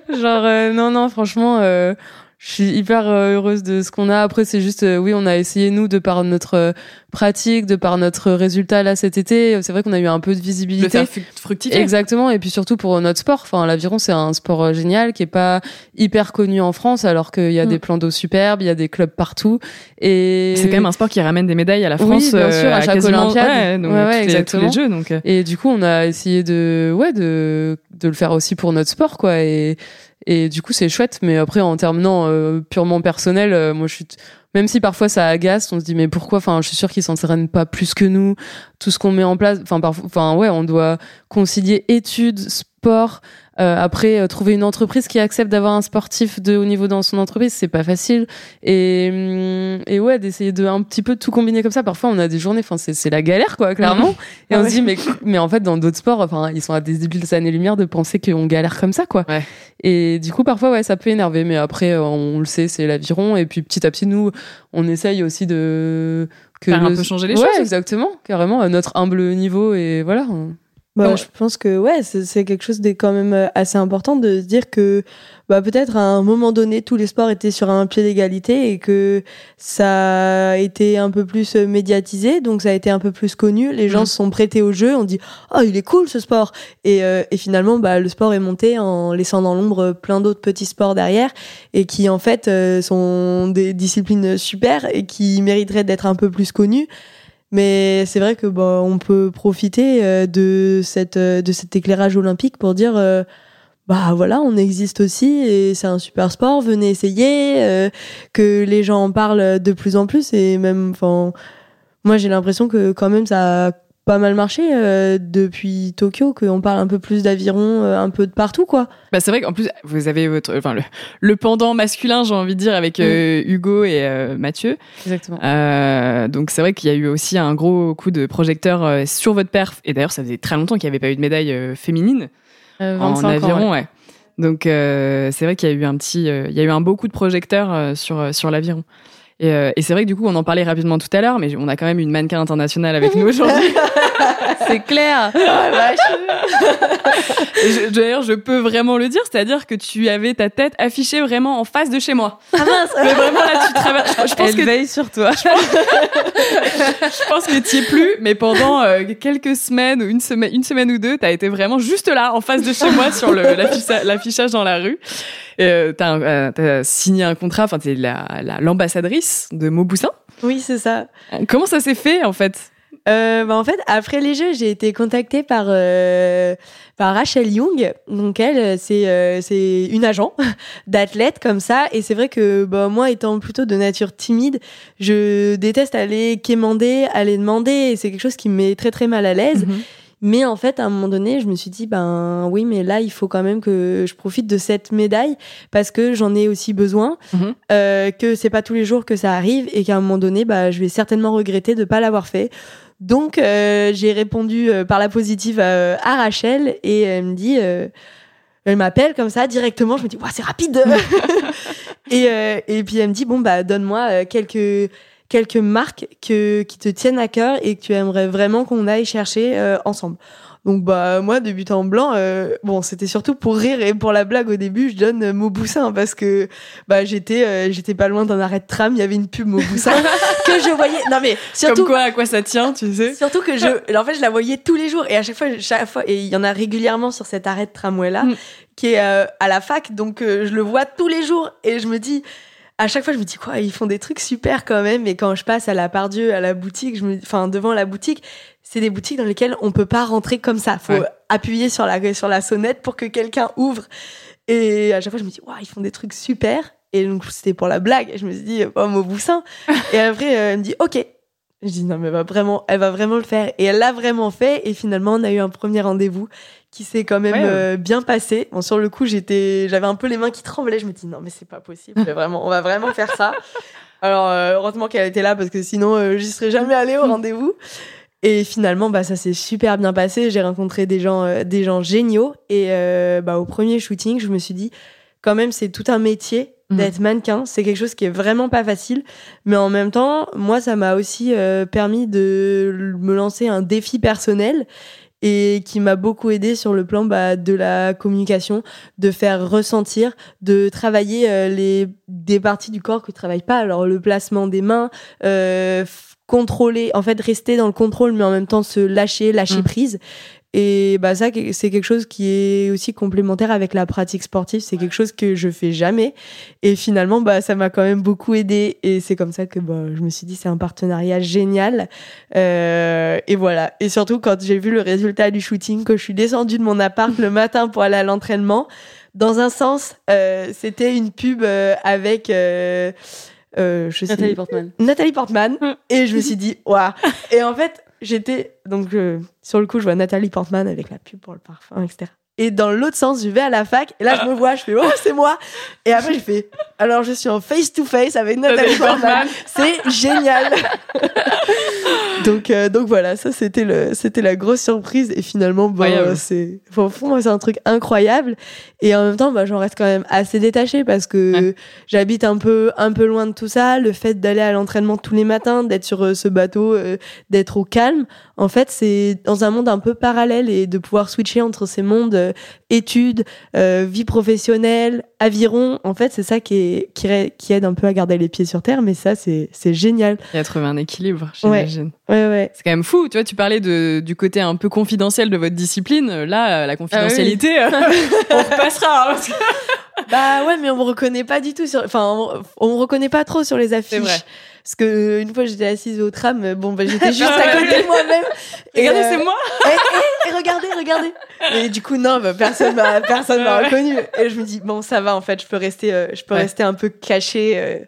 Genre, euh, non, non, franchement, euh, je suis hyper euh, heureuse de ce qu'on a. Après, c'est juste, euh, oui, on a essayé, nous, de par notre euh, pratique, de par notre résultat là cet été, c'est vrai qu'on a eu un peu de visibilité. Le faire fructifier. Exactement. Et puis surtout pour notre sport. Enfin, l'aviron, c'est un sport génial qui est pas hyper connu en France, alors qu'il y a mm. des plans d'eau superbes, il y a des clubs partout. Et c'est quand même un sport qui ramène des médailles à la France. Oui, bien sûr, à, chaque Olympiade. Ouais, ouais, exactement. les jeux, donc. Et du coup, on a essayé de, ouais, de, de le faire aussi pour notre sport, quoi. Et, et du coup, c'est chouette. Mais après, en termes non, euh, purement personnel, euh, moi, je suis même si parfois ça agace, on se dit mais pourquoi? Enfin, je suis sûre qu'ils s'entraînent pas plus que nous. Tout ce qu'on met en place, enfin, parfois, enfin, ouais, on doit concilier études, sport, euh, après, euh, trouver une entreprise qui accepte d'avoir un sportif de haut niveau dans son entreprise, c'est pas facile. Et, hum, et ouais, d'essayer de un petit peu tout combiner comme ça. Parfois, on a des journées, enfin, c'est la galère, quoi, clairement. Et on se dit, mais, mais en fait, dans d'autres sports, enfin, ils sont à des de années-lumière de penser qu'on galère comme ça, quoi. Ouais. Et du coup, parfois, ouais, ça peut énerver. Mais après, euh, on le sait, c'est l'aviron. Et puis, petit à petit, nous, on essaye aussi de que Faire un peu changer les ouais, choses. exactement, carrément, à notre humble niveau. Et voilà. Bah, je pense que ouais, c'est quelque chose de quand même euh, assez important de se dire que bah, peut-être à un moment donné, tous les sports étaient sur un pied d'égalité et que ça a été un peu plus euh, médiatisé, donc ça a été un peu plus connu. Les gens mm. se sont prêtés au jeu, on dit oh il est cool ce sport et, euh, et finalement bah, le sport est monté en laissant dans l'ombre plein d'autres petits sports derrière et qui en fait sont des disciplines super et qui mériteraient d'être un peu plus connues. Mais c'est vrai que bon, on peut profiter euh, de cette euh, de cet éclairage olympique pour dire euh, bah voilà, on existe aussi et c'est un super sport, venez essayer que les gens en parlent de plus en plus et même enfin moi j'ai l'impression que quand même ça pas mal marché euh, depuis Tokyo, qu'on parle un peu plus d'aviron euh, un peu de partout, quoi. Bah, c'est vrai qu'en plus, vous avez votre, enfin, le, pendant masculin, j'ai envie de dire, avec euh, mm. Hugo et Mathieu. Exactement. donc, c'est vrai qu'il y a eu aussi un gros coup de projecteur sur votre perf. Et d'ailleurs, ça faisait très longtemps qu'il n'y avait pas eu de médaille féminine en aviron, ouais. Donc, c'est vrai qu'il y a eu un petit, il y a eu un beau coup de projecteur sur, sur l'aviron. Et, euh, et c'est vrai que du coup, on en parlait rapidement tout à l'heure, mais on a quand même une mannequin internationale avec nous aujourd'hui. c'est clair. D'ailleurs, je peux vraiment le dire, c'est-à-dire que tu avais ta tête affichée vraiment en face de chez moi. Ah mince. Mais vraiment là, tu traverses. Je, pense Elle que veille sur toi. Je pense, que tu es plus, mais pendant euh, quelques semaines ou une semaine, une semaine ou deux, tu as été vraiment juste là, en face de chez moi, sur l'affichage dans la rue. Euh, tu as, euh, signé un contrat, enfin, tu es l'ambassadrice la, de Mauboussin. Oui, c'est ça. Comment ça s'est fait, en fait? Euh, bah en fait, après les Jeux, j'ai été contactée par euh, par Rachel Young. Donc elle, c'est euh, c'est une agent d'athlète comme ça. Et c'est vrai que bah, moi, étant plutôt de nature timide, je déteste aller quémander, aller demander. Et c'est quelque chose qui me met très très mal à l'aise. Mhm. Mais en fait, à un moment donné, je me suis dit, ben oui, mais là, il faut quand même que je profite de cette médaille parce que j'en ai aussi besoin, mhm. euh, que c'est pas tous les jours que ça arrive et qu'à un moment donné, bah, je vais certainement regretter de pas l'avoir fait. Donc, euh, j'ai répondu euh, par la positive à, Rachel et elle me dit, elle m'appelle comme ça directement. Je me dis, ouais, c'est rapide. et, et puis elle me dit, bon, bah, donne-moi quelques quelques marques que, qui te tiennent à cœur et que tu aimerais vraiment qu'on aille chercher euh, ensemble. Donc bah moi débutant en blanc, euh, bon c'était surtout pour rire et pour la blague au début je donne euh, Mauboussin parce que bah j'étais euh, j'étais pas loin d'un arrêt de tram, il y avait une pub Mauboussin que je voyais. Non mais surtout Comme quoi, à quoi ça tient, tu sais Surtout que je, en fait, je la voyais tous les jours et à chaque fois, chaque fois, et il y en a régulièrement sur cet arrêt de tramway là, Mm. qui est euh, à la fac, donc euh, je le vois tous les jours et je me dis, à chaque fois, je me dis quoi, ils font des trucs super quand même. Et quand je passe à la Pardieu, à la boutique, je me, enfin devant la boutique, c'est des boutiques dans lesquelles on peut pas rentrer comme ça. Faut Ouais. appuyer sur la sur la sonnette pour que quelqu'un ouvre. Et à chaque fois, je me dis, waouh, ils font des trucs super. Et donc, c'était pour la blague. Et je me suis dit, oh, Mauboussin. et après, euh, elle me dit, ok. Je dis, non, mais elle va vraiment, elle va vraiment le faire. Et elle l'a vraiment fait. Et finalement, on a eu un premier rendez-vous qui s'est quand même Ouais. euh, bien passé. Bon, sur le coup, j'étais, j'avais un peu les mains qui tremblaient. Je me dis, non, mais c'est pas possible. vraiment, on va vraiment faire ça. Alors, euh, heureusement qu'elle était là parce que sinon, euh, j'y serais jamais allée au rendez-vous. Et finalement, bah, ça s'est super bien passé. J'ai rencontré des gens, euh, des gens géniaux. Et euh, bah, au premier shooting, je me suis dit, quand même, c'est tout un métier Mhm. d'être mannequin. C'est quelque chose qui est vraiment pas facile. Mais en même temps, moi, ça m'a aussi euh, permis de me lancer un défi personnel et qui m'a beaucoup aidé sur le plan bah, de la communication, de faire ressentir, de travailler euh, les des parties du corps que tu travailles pas. Alors le placement des mains, euh, contrôler, en fait rester dans le contrôle, mais en même temps se lâcher, lâcher Mm. prise. Et bah ça c'est quelque chose qui est aussi complémentaire avec la pratique sportive. C'est quelque chose que je fais jamais. Et finalement bah ça m'a quand même beaucoup aidé. Et c'est comme ça que bah, je me suis dit c'est un partenariat génial. Euh, et voilà. Et surtout quand j'ai vu le résultat du shooting, que je suis descendue de mon appart le matin pour aller à l'entraînement. Dans un sens, euh, c'était une pub euh, avec euh, euh, je sais Nathalie Portman. Nathalie Portman et je me suis dit waouh et en fait j'étais donc euh, sur le coup je vois Nathalie Portman avec la pub pour le parfum etc et dans l'autre sens je vais à la fac et là je me vois je fais oh c'est moi. Et après je fais alors je suis en face to face avec Nathalie Portman. C'est génial. Donc euh, donc voilà ça c'était le c'était la grosse surprise. Et finalement Incroyable. euh, c'est au fond c'est un truc incroyable. Et en même temps bah, j'en reste quand même assez détachée parce que j'habite un peu un peu loin de tout ça. Le fait d'aller à l'entraînement tous les matins d'être sur euh, ce bateau d'être au calme en fait c'est dans un monde un peu parallèle et de pouvoir switcher entre ces mondes euh, études euh, vie professionnelle aviron en fait c'est ça qui est qui, ra- qui aide un peu à garder les pieds sur terre mais ça c'est c'est génial Il a trouvé un équilibre, j'imagine. ouais ouais C'est quand même fou, tu vois, tu parlais de, du côté un peu confidentiel de votre discipline. Là, euh, la confidentialité, euh, on repassera. hein, que- Bah ouais, mais on me reconnaît pas du tout sur. Enfin, on, me reconnaît pas trop sur les affiches. vrai. Parce que euh, une fois j'étais assise au tram, euh, bon bah j'étais juste à côté de moi-même. Et, Regardez, euh, c'est moi et, et- et regardez, regardez. Et du coup non, bah, personne m'a personne m'a reconnu. Et je me dis bon ça va en fait, je peux rester, euh, je peux Ouais. rester un peu caché. euh,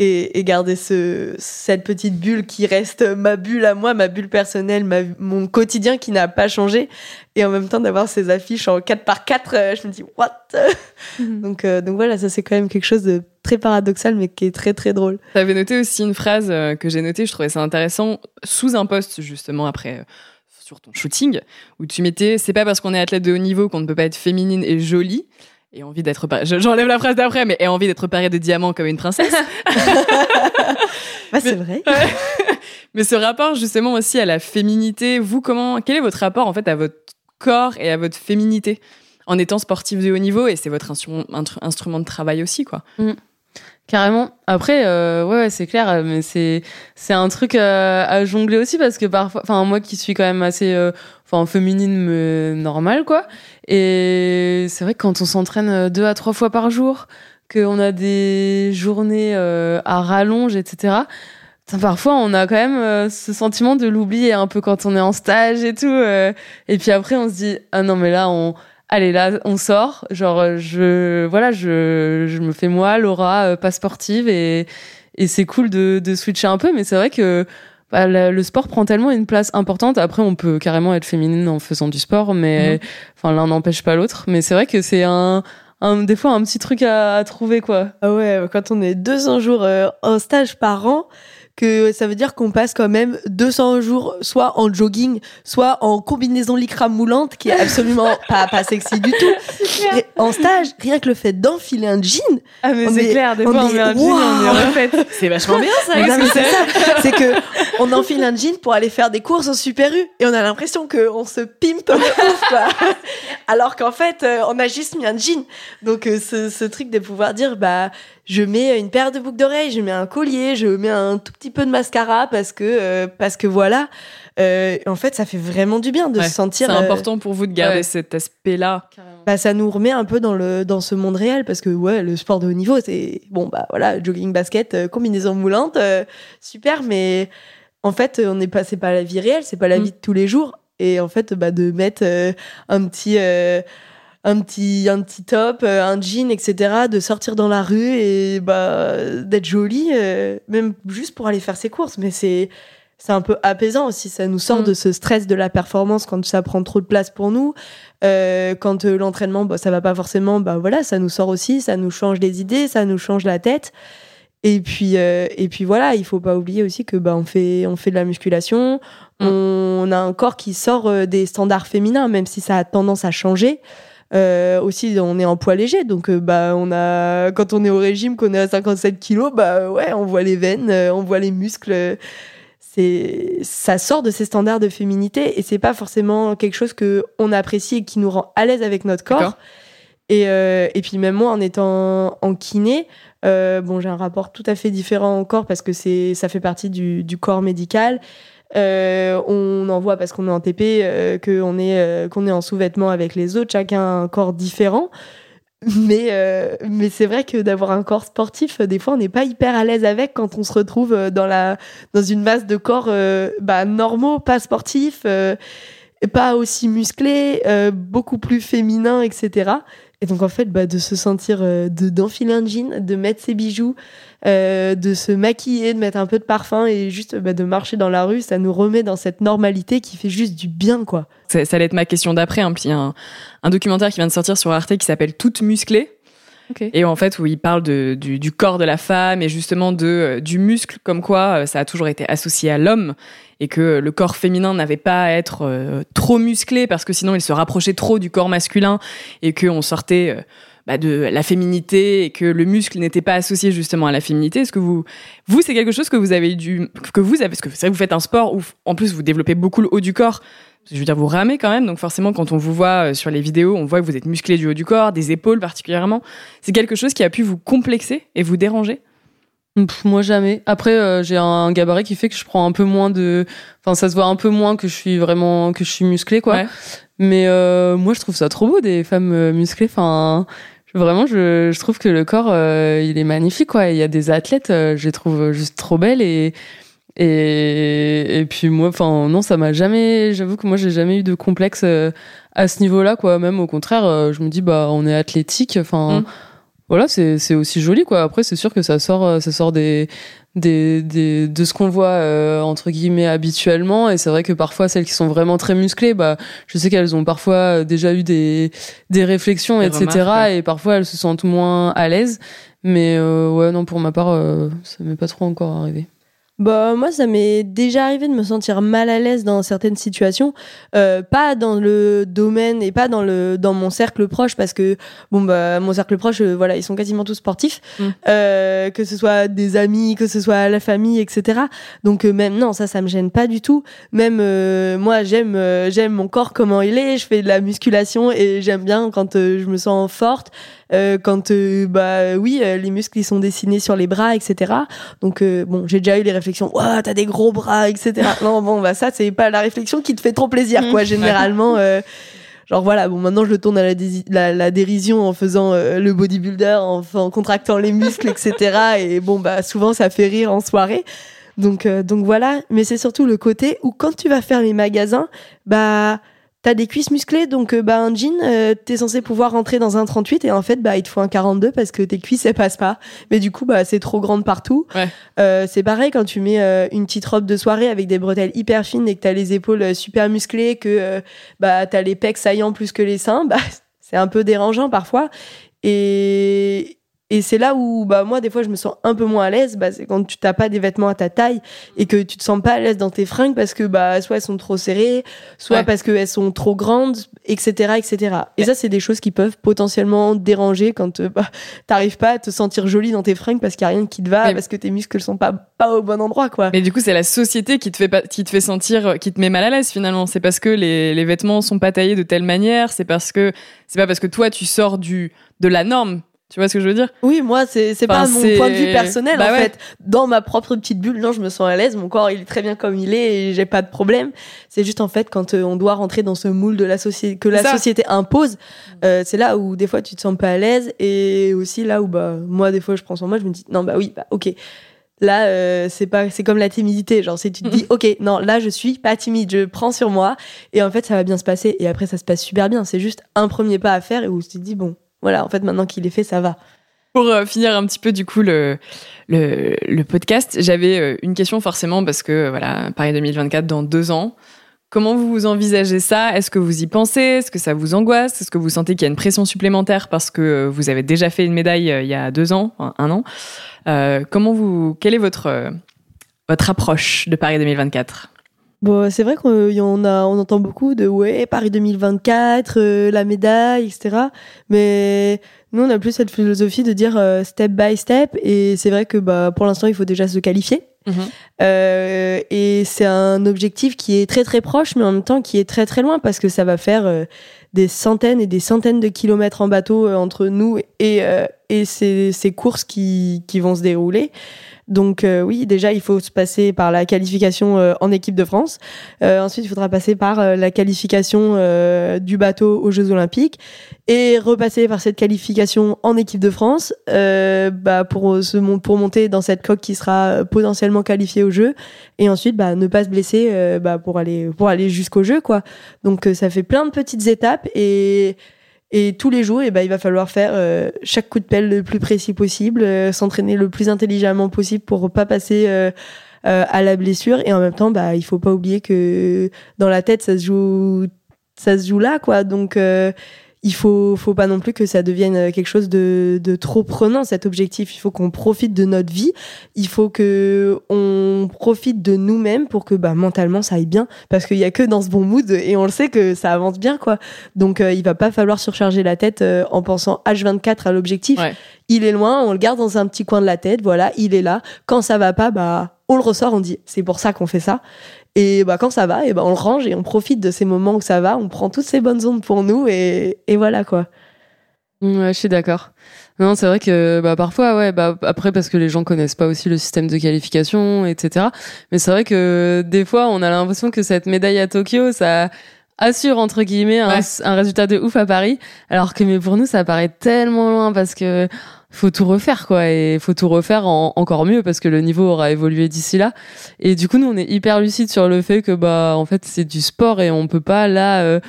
et, et garder ce, cette petite bulle qui reste ma bulle à moi, ma bulle personnelle, ma, mon quotidien qui n'a pas changé. Et en même temps, d'avoir ces affiches en 4 par 4 euh, je me dis, what? Donc, euh, donc voilà, ça c'est quand même quelque chose de très paradoxal, mais qui est très très drôle. T'avais noté aussi une phrase euh, que j'ai notée, je trouvais ça intéressant, sous un post justement après euh, sur ton shooting, où tu mettais c'est pas parce qu'on est athlète de haut niveau qu'on ne peut pas être féminine et jolie. Et envie d'être J'enlève la phrase d'après, mais et envie d'être parée de diamants comme une princesse. Bah, c'est vrai. mais ce rapport justement aussi à la féminité, vous comment, quel est votre rapport en fait à votre corps et à votre féminité en étant sportif de haut niveau et c'est votre instrument, de travail aussi quoi. Carrément. Après, euh, ouais, ouais, c'est clair, mais c'est c'est un truc euh, à jongler aussi parce que parfois, enfin moi qui suis quand même assez, euh, enfin féminine mais normale quoi. Et c'est vrai que quand on s'entraîne euh, deux à trois fois par jour, qu'on a des journées euh, à rallonge, etc. Parfois, on a quand même ce sentiment de l'oublier un peu quand on est en stage et tout. et puis après, on se dit ah non mais là on allez là on sort. Genre euh, je voilà je, je me fais moi Laura euh, pas sportive et et c'est cool de, de switcher un peu mais c'est vrai que bah, le, le sport prend tellement une place importante. Après on peut carrément être féminine en faisant du sport mais enfin l'un n'empêche pas l'autre. Mais c'est vrai que c'est un, un des fois un petit truc à, à trouver quoi. Ah ouais, quand on est 200 jours euh, en stage par an, que ça veut dire qu'on passe quand même 200 jours soit en jogging, soit en combinaison lycra moulante, qui est absolument pas, pas sexy du tout. Et en stage, rien que le fait d'enfiler un jean. Ah, mais on c'est est- clair, des on fois, on est- met un jean et on est Waouh. refaite. C'est vachement bien ça. Non, mais c'est ça. C'est que on enfile un jean pour aller faire des courses au Super U et on a l'impression qu'on se pimpe de ouf, quoi. Alors qu'en fait, euh, on a juste mis un jean. Donc, euh, ce, ce truc de pouvoir dire, bah, je mets une paire de boucles d'oreilles, je mets un collier, je mets un tout petit peu de mascara parce que, euh, parce que voilà. Euh, en fait, ça fait vraiment du bien de Ouais, se sentir. C'est euh, important pour vous de garder Ouais. cet aspect-là. bah, ça nous remet un peu dans le dans ce monde réel parce que ouais le sport de haut niveau c'est bon bah voilà jogging basket euh, combinaison moulante euh, super mais en fait on n'est pas c'est pas la vie réelle c'est pas la Mm. vie de tous les jours et en fait bah de mettre euh, un petit euh, un petit un petit top euh, un jean etc de sortir dans la rue et bah d'être jolie euh, même juste pour aller faire ses courses mais c'est c'est un peu apaisant aussi ça nous sort Mm. de ce stress de la performance quand ça prend trop de place pour nous euh, quand euh, l'entraînement, bah, ça va pas forcément, bah voilà, ça nous sort aussi, ça nous change les idées, ça nous change la tête. Et puis, euh, et puis voilà, il faut pas oublier aussi que bah on fait, on fait de la musculation, Mm. on a un corps qui sort des standards féminins, même si ça a tendance à changer. Euh, aussi, on est en poids léger, donc euh, bah on a, quand on est au régime, qu'on est à 57 kilos, bah ouais, on voit les veines, euh, on voit les muscles. c'est ça sort de ces standards de féminité et c'est pas forcément quelque chose que on apprécie et qui nous rend à l'aise avec notre corps. Et, euh, et puis même moi en étant en kiné, euh, bon j'ai un rapport tout à fait différent au corps parce que c'est ça fait partie du, du corps médical. Euh, on en voit parce qu'on est en TP, euh, qu'on est euh, qu'on est en sous-vêtements avec les autres, chacun un corps différent. Mais, mais c'est vrai que d'avoir un corps sportif, des fois, on n'est pas hyper à l'aise avec quand on se retrouve dans, la, dans une masse de corps bah, normaux, pas sportifs, pas aussi musclés, beaucoup plus féminins, etc. Et donc, en fait, bah, de se sentir, euh, de d'enfiler un jean, de mettre ses bijoux, euh, de se maquiller, de mettre un peu de parfum et juste bah, de marcher dans la rue, ça nous remet dans cette normalité qui fait juste du bien, quoi. Ça, ça allait être ma question d'après. hein. Il y a un, un documentaire qui vient de sortir sur Arte qui s'appelle Toutes musclées. Et en fait, où il parle de, du, du corps de la femme et justement de, euh, du muscle, comme quoi euh, ça a toujours été associé à l'homme et que le corps féminin n'avait pas à être euh, trop musclé parce que sinon il se rapprochait trop du corps masculin et qu'on sortait bah, de la féminité et que le muscle n'était pas associé justement à la féminité. Est-ce que vous, vous, c'est quelque chose que vous avez dû, que vous avez, parce que vous faites un sport où en plus vous développez beaucoup le haut du corps. Je veux dire, vous ramez quand même, donc forcément, quand on vous voit euh, sur les vidéos, on voit que vous êtes musclé du haut du corps, des épaules particulièrement. C'est quelque chose qui a pu vous complexer et vous déranger? Pff, moi jamais. Après, euh, j'ai un gabarit qui fait que je prends un peu moins de. Enfin, ça se voit un peu moins que je suis vraiment que je suis musclée, quoi. Ouais. Mais euh, moi, je trouve ça trop beau des femmes musclées. Enfin, vraiment, je, je trouve que le corps, euh, il est magnifique, quoi. Il y a des athlètes, je les trouve juste trop belles et et et puis moi, enfin, non, ça m'a jamais. J'avoue que moi, j'ai jamais eu de complexe euh, à ce niveau-là, quoi. Même au contraire, euh, je me dis, bah, on est athlétique. Enfin. Mm. Voilà, c'est c'est aussi joli quoi. Après, c'est sûr que ça sort euh, ça sort des des, des de ce qu'on voit euh, entre guillemets habituellement et c'est vrai que parfois celles qui sont vraiment très musclées bah je sais qu'elles ont parfois déjà eu des des réflexions Des etc remarques, ouais. et parfois elles se sentent moins à l'aise mais euh, ouais non pour ma part euh, ça m'est pas trop encore arrivé Bah moi ça m'est déjà arrivé de me sentir mal à l'aise dans certaines situations, euh, pas dans le domaine et pas dans le dans mon cercle proche parce que bon bah mon cercle proche euh, voilà ils sont quasiment tous sportifs, Mm. euh, que ce soit des amis, que ce soit la famille etc. Donc euh, même non ça ça me gêne pas du tout. Même euh, moi j'aime j'aime mon corps comment il est, je fais de la musculation et j'aime bien quand je me sens forte, euh, quand bah oui les muscles ils sont dessinés sur les bras etc. Donc euh, bon, j'ai déjà eu les réflexions, t'as des gros bras, etc. non, bon, bah ça c'est pas la réflexion qui te fait trop plaisir, quoi. Généralement, euh, genre voilà, bon, maintenant je le tourne à la, la, la dérision en faisant euh, le bodybuilder, en contractant les muscles, etc. Et bon, bah souvent ça fait rire en soirée. Donc euh, donc voilà, mais c'est surtout le côté où quand tu vas faire les magasins, bah T'as des cuisses musclées, donc euh, bah un jean, euh, t'es censé pouvoir rentrer dans un 38 et en fait bah il te faut un 42 parce que tes cuisses elles passent pas. Mais du coup bah c'est trop grande partout. Ouais. Euh, c'est pareil quand tu mets euh, une petite robe de soirée avec des bretelles hyper fines et que t'as les épaules super musclées, que bah t'as les pecs saillants plus que les seins, bah c'est un peu dérangeant parfois. Et et c'est là où bah moi des fois je me sens un peu moins à l'aise bah c'est quand tu t'as pas des vêtements à ta taille et que tu te sens pas à l'aise dans tes fringues parce que bah soit elles sont trop serrées soit Ouais. parce qu'elles sont trop grandes etc etc et ça c'est des choses qui peuvent potentiellement déranger quand euh, bah, t'arrives pas à te sentir jolie dans tes fringues parce qu'il y a rien qui te va Mais- parce que tes muscles sont pas pas au bon endroit quoi Mais du coup, c'est la société qui te fait pas, qui te fait sentir, qui te met mal à l'aise finalement. C'est parce que les, les vêtements sont pas taillés de telle manière. C'est parce que c'est pas parce que toi tu sors du de la norme. Tu vois ce que je veux dire? Oui, moi, c'est c'est Enfin, pas mon point de vue personnel, Bah en ouais. fait. Dans ma propre petite bulle, non, je me sens à l'aise. Mon corps, il est très bien comme il est et j'ai pas de problème. C'est juste, en fait, quand euh, on doit rentrer dans ce moule de la société, que la ça. société impose, euh, c'est là où, des fois, tu te sens pas à l'aise et aussi là où, bah, moi, des fois, je prends sur moi, je me dis, non, bah oui, bah, ok. Là, euh, c'est pas, c'est comme la timidité. Genre, c'est tu te dis, ok, non, là, je suis pas timide, je prends sur moi et en fait, ça va bien se passer. Et après, ça se passe super bien. C'est juste un premier pas à faire et où tu te dis, bon, voilà, en fait, maintenant qu'il est fait, ça va. Pour euh, finir un petit peu du coup le le, podcast, j'avais euh, une question forcément parce que voilà Paris 2024 dans deux ans. Comment vous envisagez ça? Est-ce que vous y pensez? Est-ce que ça vous angoisse? Est-ce que vous sentez qu'il y a une pression supplémentaire parce que vous avez déjà fait une médaille euh, il y a deux ans, un an? Comment vous Quelle est votre votre approche de Paris 2024 Bon, c'est vrai qu'on a, on entend beaucoup de ouais Paris 2024, euh, la médaille, etc. Mais nous, on a plus cette philosophie de dire euh, step by step. Et c'est vrai que bah pour l'instant, il faut déjà se qualifier. Mhm. Euh, et c'est un objectif qui est très très proche, mais en même temps qui est très très loin parce que ça va faire des centaines et des centaines de kilomètres en bateau entre nous et, euh, et ces, ces courses qui, qui vont se dérouler. Donc euh, oui, déjà il faut se passer par la qualification euh, en équipe de France. Euh, ensuite, il faudra passer par euh, la qualification euh, du bateau aux Jeux Olympiques et repasser par cette qualification en équipe de France euh, bah, pour se pour monter dans cette coque qui sera potentiellement qualifiée aux Jeux et ensuite bah, ne pas se blesser bah, pour aller pour aller jusqu'au jeu quoi. Donc ça fait plein de petites étapes et et tous les jours, et ben, il va falloir faire euh, chaque coup de pelle le plus précis possible, euh, s'entraîner le plus intelligemment possible pour pas passer euh, euh, à la blessure. Et en même temps, bah, il faut pas oublier que dans la tête, ça se joue, ça se joue là, quoi. Donc, euh, il faut, faut pas non plus que ça devienne quelque chose de, de trop prenant cet objectif. Il faut qu'on profite de notre vie. Il faut que on profite de nous-mêmes pour que bah, mentalement ça aille bien. Parce qu'il y a que dans ce bon mood et on le sait que ça avance bien, quoi. Donc euh, il va pas falloir surcharger la tête euh, en pensant H24 à l'objectif. Ouais. Il est loin, on le garde dans un petit coin de la tête. Voilà, il est là. Quand ça va pas, bah on le ressort, on dit c'est pour ça qu'on fait ça. Et bah quand ça va, et bah on le range et on profite de ces moments où ça va. On prend toutes ces bonnes ondes pour nous et, et voilà quoi. Ouais, je suis d'accord. Non, c'est vrai que bah, parfois, ouais, bah, après parce que les gens connaissent pas aussi le système de qualification, etc. Mais c'est vrai que des fois, on a l'impression que cette médaille à Tokyo, ça assure entre guillemets un, Ouais. un résultat de ouf à Paris, alors que mais pour nous, ça paraît tellement loin parce que faut tout refaire quoi et faut tout refaire en- encore mieux parce que le niveau aura évolué d'ici là. Et du coup nous on est hyper lucide sur le fait que bah en fait c'est du sport et on peut pas là euh,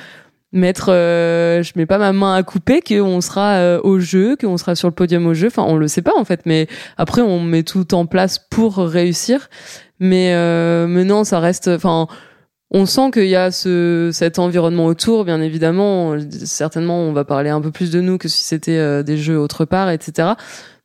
mettre euh, je mets pas ma main à couper qu'on sera euh, au jeu qu'on sera sur le podium au jeu. Enfin on le sait pas en fait mais après on met tout en place pour réussir. Mais euh, mais non ça reste enfin on sent qu'il y a ce cet environnement autour bien évidemment. Certainement on va parler un peu plus de nous que si c'était euh, des jeux autre part etc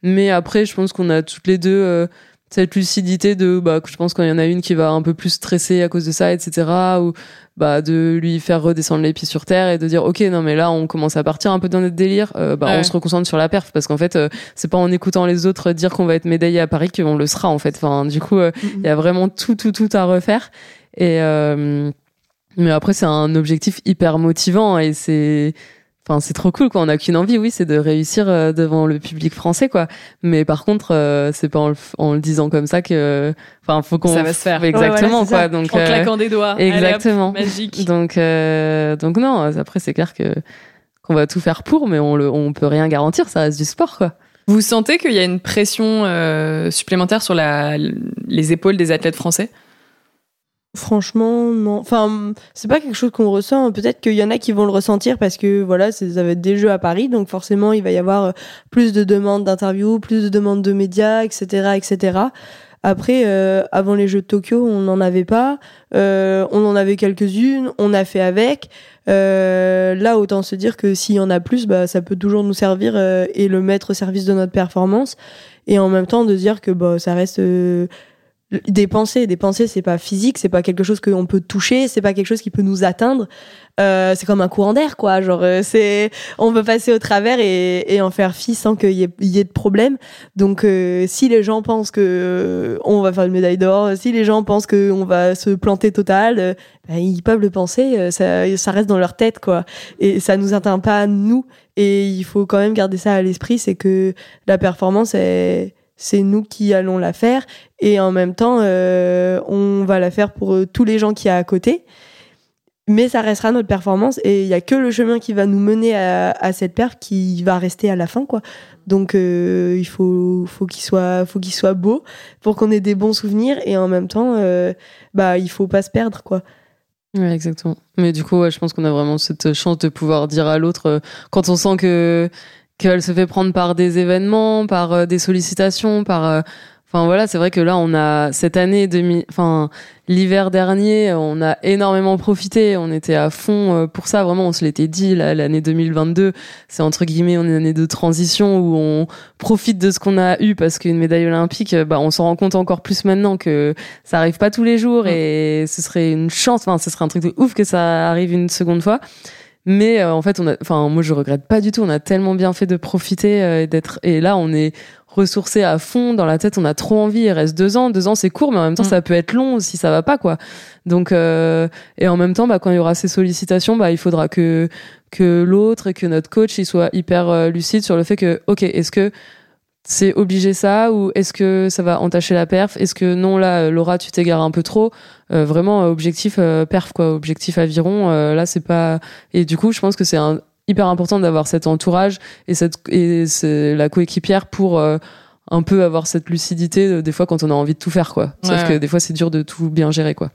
mais après je pense qu'on a toutes les deux euh, cette lucidité de bah je pense qu'il y en a une qui va un peu plus stresser à cause de ça etc ou bah de lui faire redescendre les pieds sur terre et de dire ok non mais là on commence à partir un peu dans notre délire. Euh, bah Ouais. on se reconcentre sur la perf parce qu'en fait euh, c'est pas en écoutant les autres dire qu'on va être médaillé à Paris qu'on le sera en fait. Enfin du coup euh, il y a vraiment tout tout tout à refaire et euh, mais après c'est un objectif hyper motivant et c'est Enfin, c'est trop cool, quoi. On n'a qu'une envie, oui, c'est de réussir euh, devant le public français, quoi. Mais par contre, euh, c'est pas en le, en le disant comme ça que, enfin, faut qu'on Ça va se faire. Exactement, Ouais, voilà, c'est quoi. Donc, En euh, claquant des doigts. Allez, hop, exactement. magique. donc, euh, donc non. Après, c'est clair que qu'on va tout faire pour, mais on le, on peut rien garantir. Ça reste du sport, quoi. Vous sentez qu'il y a une pression euh, supplémentaire sur la, les épaules des athlètes français? Franchement, non. Enfin, c'est pas quelque chose qu'on ressent. Peut-être qu'il y en a qui vont le ressentir parce que voilà, ça va être des jeux à Paris, donc forcément, il va y avoir euh, plus de demandes d'interviews, plus de demandes de médias, etc., etc. Après, euh, avant les Jeux de Tokyo, on n'en avait pas. Euh, on en avait quelques-unes, on a fait avec. Euh, là, autant se dire que s'il y en a plus, bah, ça peut toujours nous servir et le mettre au service de notre performance. Et en même temps, de dire que bah, ça reste des pensées. Des pensées, c'est pas physique, c'est pas quelque chose qu'on peut toucher, c'est pas quelque chose qui peut nous atteindre. Euh, c'est comme un courant d'air, quoi. Genre, euh, c'est, on peut passer au travers et, et en faire fi sans qu'il y, y ait de problème. Donc, euh, si les gens pensent que euh, on va faire une médaille d'or, si les gens pensent que on va se planter total, euh, ben, ils peuvent le penser. euh, Ça, ça reste dans leur tête, quoi. Et ça nous atteint pas nous. Et il faut quand même garder ça à l'esprit, c'est que la performance est c'est nous qui allons la faire et en même temps euh, on va la faire pour euh, tous les gens qui y a à côté. Mais ça restera notre performance et il y a que le chemin qui va nous mener à, cette perf qui va rester à la fin quoi. Donc euh, il faut faut qu'il soit faut qu'il soit beau pour qu'on ait des bons souvenirs et en même temps euh, bah il faut pas se perdre quoi. Exactement. Mais du coup, je pense qu'on a vraiment cette chance de pouvoir dire à l'autre quand on sent que qu'elle se fait prendre par des événements, par euh, des sollicitations, par euh, Enfin voilà, c'est vrai que là on a cette année demi enfin l'hiver dernier, on a énormément profité, on était à fond euh, pour ça vraiment, on se l'était dit là, l'année 2022, c'est entre guillemets une année de transition où on profite de ce qu'on a eu parce qu'une médaille olympique bah on s'en rend compte encore plus maintenant que ça arrive pas tous les jours et ce serait une chance, enfin ce serait un truc de ouf que ça arrive une seconde fois. Mais euh, en fait, on a, enfin moi je regrette pas du tout. On a tellement bien fait de profiter euh, et d'être. Et là, on est ressourcé à fond dans la tête. On a trop envie. Il reste deux ans. Deux ans, c'est court, mais en même temps, Mm. ça peut être long si ça va pas quoi. Donc euh, et en même temps, bah quand il y aura ces sollicitations, bah il faudra que que l'autre et que notre coach il soit hyper euh, lucide sur le fait que ok, est-ce que c'est obligé ça ou est-ce que ça va entacher la perf? Est-ce que non là Laura tu t'égares un peu trop? Euh, Vraiment euh, objectif euh, perf quoi, objectif aviron. euh, là c'est pas et du coup je pense que c'est un, hyper important d'avoir cet entourage et cette et c'est la coéquipière pour euh, un peu avoir cette lucidité euh, des fois quand on a envie de tout faire quoi. Sauf Ouais. que des fois c'est dur de tout bien gérer quoi.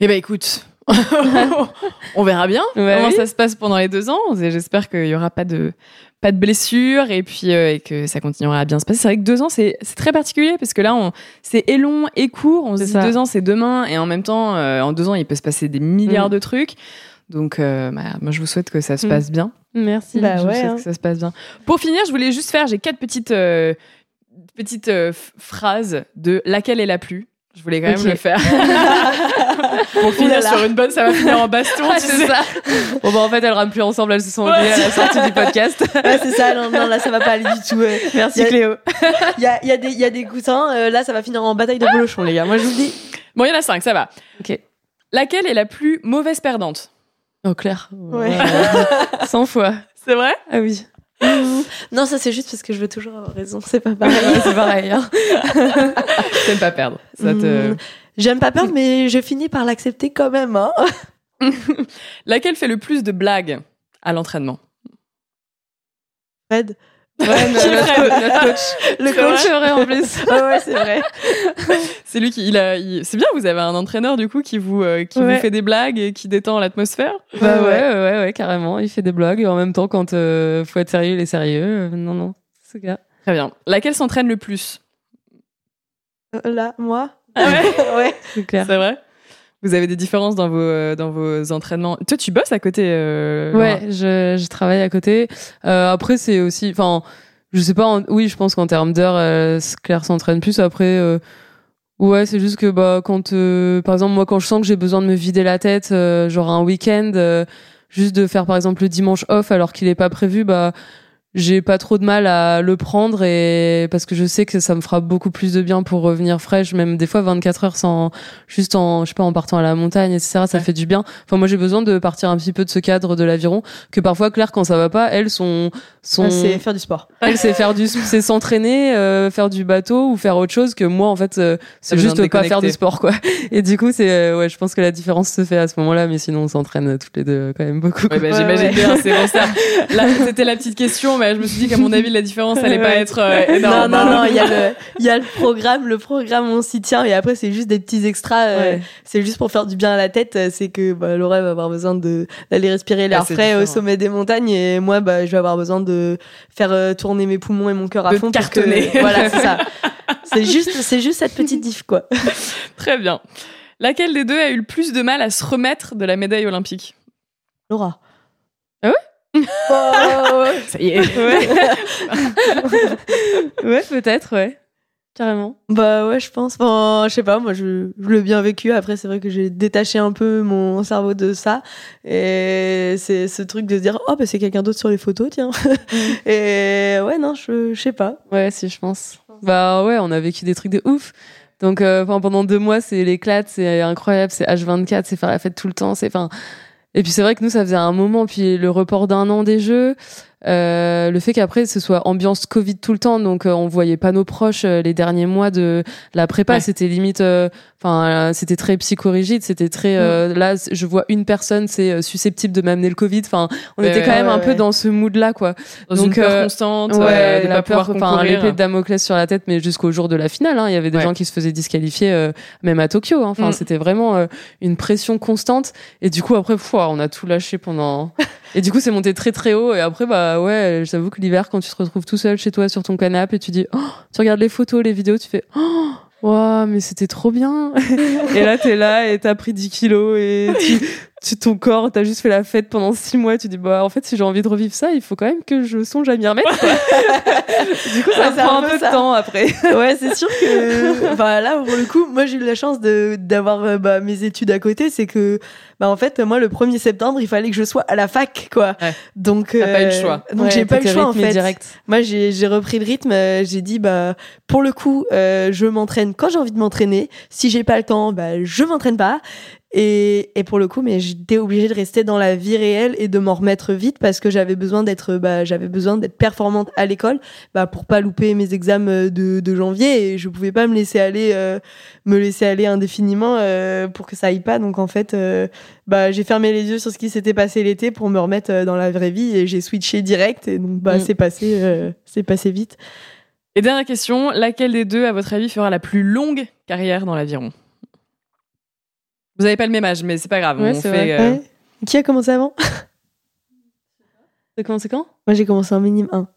Eh ben écoute, on verra bien Ouais, comment oui. ça se passe pendant les deux ans. Et J'espère qu'il y aura pas de pas de blessures et puis euh, et que ça continuera à bien se passer. C'est vrai que deux ans c'est c'est très particulier parce que là on c'est et long et court. On se dit ça. deux ans c'est demain et en même temps euh, en deux ans il peut se passer des milliards Mm. de trucs. Donc euh, bah, moi je vous souhaite que ça se Mm. passe bien. Merci. Bah je vous souhaite hein. que ça se passe bien. Pour finir, je voulais juste faire j'ai quatre petites euh, petites euh, phrases de laquelle est la plus. Je voulais quand même le faire. Pour finir sur une bonne, ça va finir en baston. Ah, tu c'est sais. ça. Bon bah en fait elles rament plus ensemble, elles se sont Ouais, oubliées à la sortie du podcast. Ouais, c'est ça non, non là ça va pas aller du tout. Merci Y a- Cléo. il y a, il y a des y a des coussins euh, là ça va finir en bataille de bolochon les gars moi je vous le dis Bon, il y en a cinq, ça va. Ok. Laquelle est la plus mauvaise perdante? Oh Claire. Ouais. 100 fois. C'est vrai? Ah oui. non ça c'est juste parce que je veux toujours avoir raison c'est pas pareil c'est pareil. Hein. T'aimes pas perdre. Ça te... J'aime pas perdre, mais je finis par l'accepter quand même. Hein. Laquelle fait le plus de blagues à l'entraînement? Fred, Ouais, notre, coach. le C'est coach. C'est vrai en plus. Ouais, c'est vrai. C'est lui qui. Il a, il- C'est bien, vous avez un entraîneur du coup qui vous, euh, qui Ouais. vous fait des blagues et qui détend l'atmosphère? Bah ouais, ouais, ouais, ouais, carrément. Il fait des blagues et en même temps, quand euh, faut être sérieux, il est sérieux. Euh, non, non, ce gars. Très bien. Laquelle s'entraîne le plus? Euh, Là, moi? Ah ouais ouais. C'est clair. C'est vrai Vous avez des différences dans vos, euh, dans vos entraînements. Toi, tu bosses à côté euh, Ouais, je, je travaille à côté. Euh, après, c'est aussi, enfin, je sais pas. en- oui, je pense qu'en termes d'heures, euh, Claire s'entraîne plus. Après, euh, ouais, c'est juste que bah quand, euh, par exemple, moi, quand je sens que j'ai besoin de me vider la tête, euh, genre un week-end, euh, juste de faire par exemple le dimanche off alors qu'il est pas prévu, bah j'ai pas trop de mal à le prendre et parce que je sais que ça me fera beaucoup plus de bien pour revenir fraîche même des fois 24 heures sans juste en je sais pas en partant à la montagne etc ça Ouais. fait du bien enfin moi j'ai besoin de partir un petit peu de ce cadre de l'aviron que parfois Claire quand ça va pas elle son son Ah, C'est faire du sport. elle c'est faire du c'est s'entraîner euh, faire du bateau ou faire autre chose que moi en fait euh, c'est juste de pas faire du sport quoi et du coup c'est euh, ouais je pense que la différence se fait à ce moment-là mais sinon on s'entraîne euh, toutes les deux quand même beaucoup Ouais, bah, j'imagine bien, c'est pour ça. Là, c'était la petite question, mais je me suis dit qu'à mon avis, la différence allait pas être euh, Non, énorme. non, non, il y a le, il y a le programme, le programme on s'y tient et après c'est juste des petits extras, euh, Ouais. c'est juste pour faire du bien à la tête, euh, c'est que bah, Laura va avoir besoin d'aller respirer l'air Ah, c'est frais au sommet des montagnes et moi bah je vais avoir besoin de faire euh, tourner mes poumons et mon cœur à De fond cartonner. que voilà, c'est ça. c'est juste, c'est juste cette petite diff, quoi. Très bien. Laquelle des deux a eu le plus de mal à se remettre de la médaille olympique? Laura. Ah ouais? Oh, Ça y est. Ouais, ouais peut-être, ouais. Carrément. Bah ouais, je pense. Enfin, je sais pas, moi je, je l'ai bien vécu. Après, c'est vrai que j'ai détaché un peu mon cerveau de ça. Et c'est ce truc de se dire, oh, bah c'est quelqu'un d'autre sur les photos, tiens. Et ouais, non, je, je sais pas. Ouais, si, je pense. Bah ouais, on a vécu des trucs de ouf. Donc euh, enfin, pendant deux mois, c'est l'éclate, c'est incroyable, c'est H24, c'est faire la fête tout le temps, c'est enfin. Et puis c'est vrai que nous, ça faisait un moment, puis le report d'un an des jeux, euh, le fait qu'après ce soit ambiance Covid tout le temps, donc euh, on voyait pas nos proches euh, les derniers mois de la prépa, Ouais. c'était limite, euh, enfin euh, c'était très psychorigide, c'était très euh, là je vois une personne c'est euh, susceptible de m'amener le Covid, enfin on était quand même un peu dans ce mood là quoi. Dans Donc, une peur euh, constante, Ouais, de la pas peur, enfin l'épée de Damoclès sur la tête, mais jusqu'au jour de la finale, hein, il y avait des Ouais. gens qui se faisaient disqualifier, euh, même à Tokyo. hein. Enfin, Mm. c'était vraiment euh, une pression constante. Et du coup, après, pff, on a tout lâché pendant. et du coup, c'est monté très très haut. Et après, bah ouais, j'avoue que l'hiver, quand tu te retrouves tout seul chez toi sur ton canapé, et tu dis, oh, tu regardes les photos, les vidéos, tu fais, oh. Wow, mais c'était trop bien. et là, t'es là et t'as pris 10 kilos et tu, tu- ton corps, t'as juste fait la fête pendant 6 mois. Tu dis, bah, en fait, si j'ai envie de revivre ça, il faut quand même que je songe à m'y remettre. du coup, ça prend un peu de temps après. Ouais, c'est sûr que. Enfin, là, pour le coup, moi, j'ai eu la chance de d'avoir euh, bah, mes études à côté. C'est que, bah, en fait, moi, le 1er septembre, il fallait que je sois à la fac, quoi. Ouais. Donc, T'as pas eu le euh, choix. Donc, j'ai pas eu le choix, en fait. direct. Moi, j'ai j'ai repris le rythme. euh, J'ai dit, bah, pour le coup, euh, je m'entraîne quand j'ai envie de m'entraîner. Si j'ai pas le temps, bah, je m'entraîne pas. Et, et pour le coup, mais j'étais obligée de rester dans la vie réelle et de m'en remettre vite parce que j'avais besoin d'être, bah, j'avais besoin d'être performante à l'école, bah, pour pas louper mes examens de, de janvier. Et je pouvais pas me laisser aller, euh, me laisser aller indéfiniment euh, pour que ça aille pas. Donc en fait, euh, bah, j'ai fermé les yeux sur ce qui s'était passé l'été pour me remettre euh, dans la vraie vie et j'ai switché direct. Et donc bah, Mm. c'est passé, euh, c'est passé vite. Et dernière question, laquelle des deux, à votre avis, fera la plus longue carrière dans l'aviron? Vous avez pas le même âge, mais c'est pas grave. Ouais, on fait. vrai. euh, Ouais. Qui a commencé avant? Quand, c'est quand? Moi, j'ai commencé en minime 1.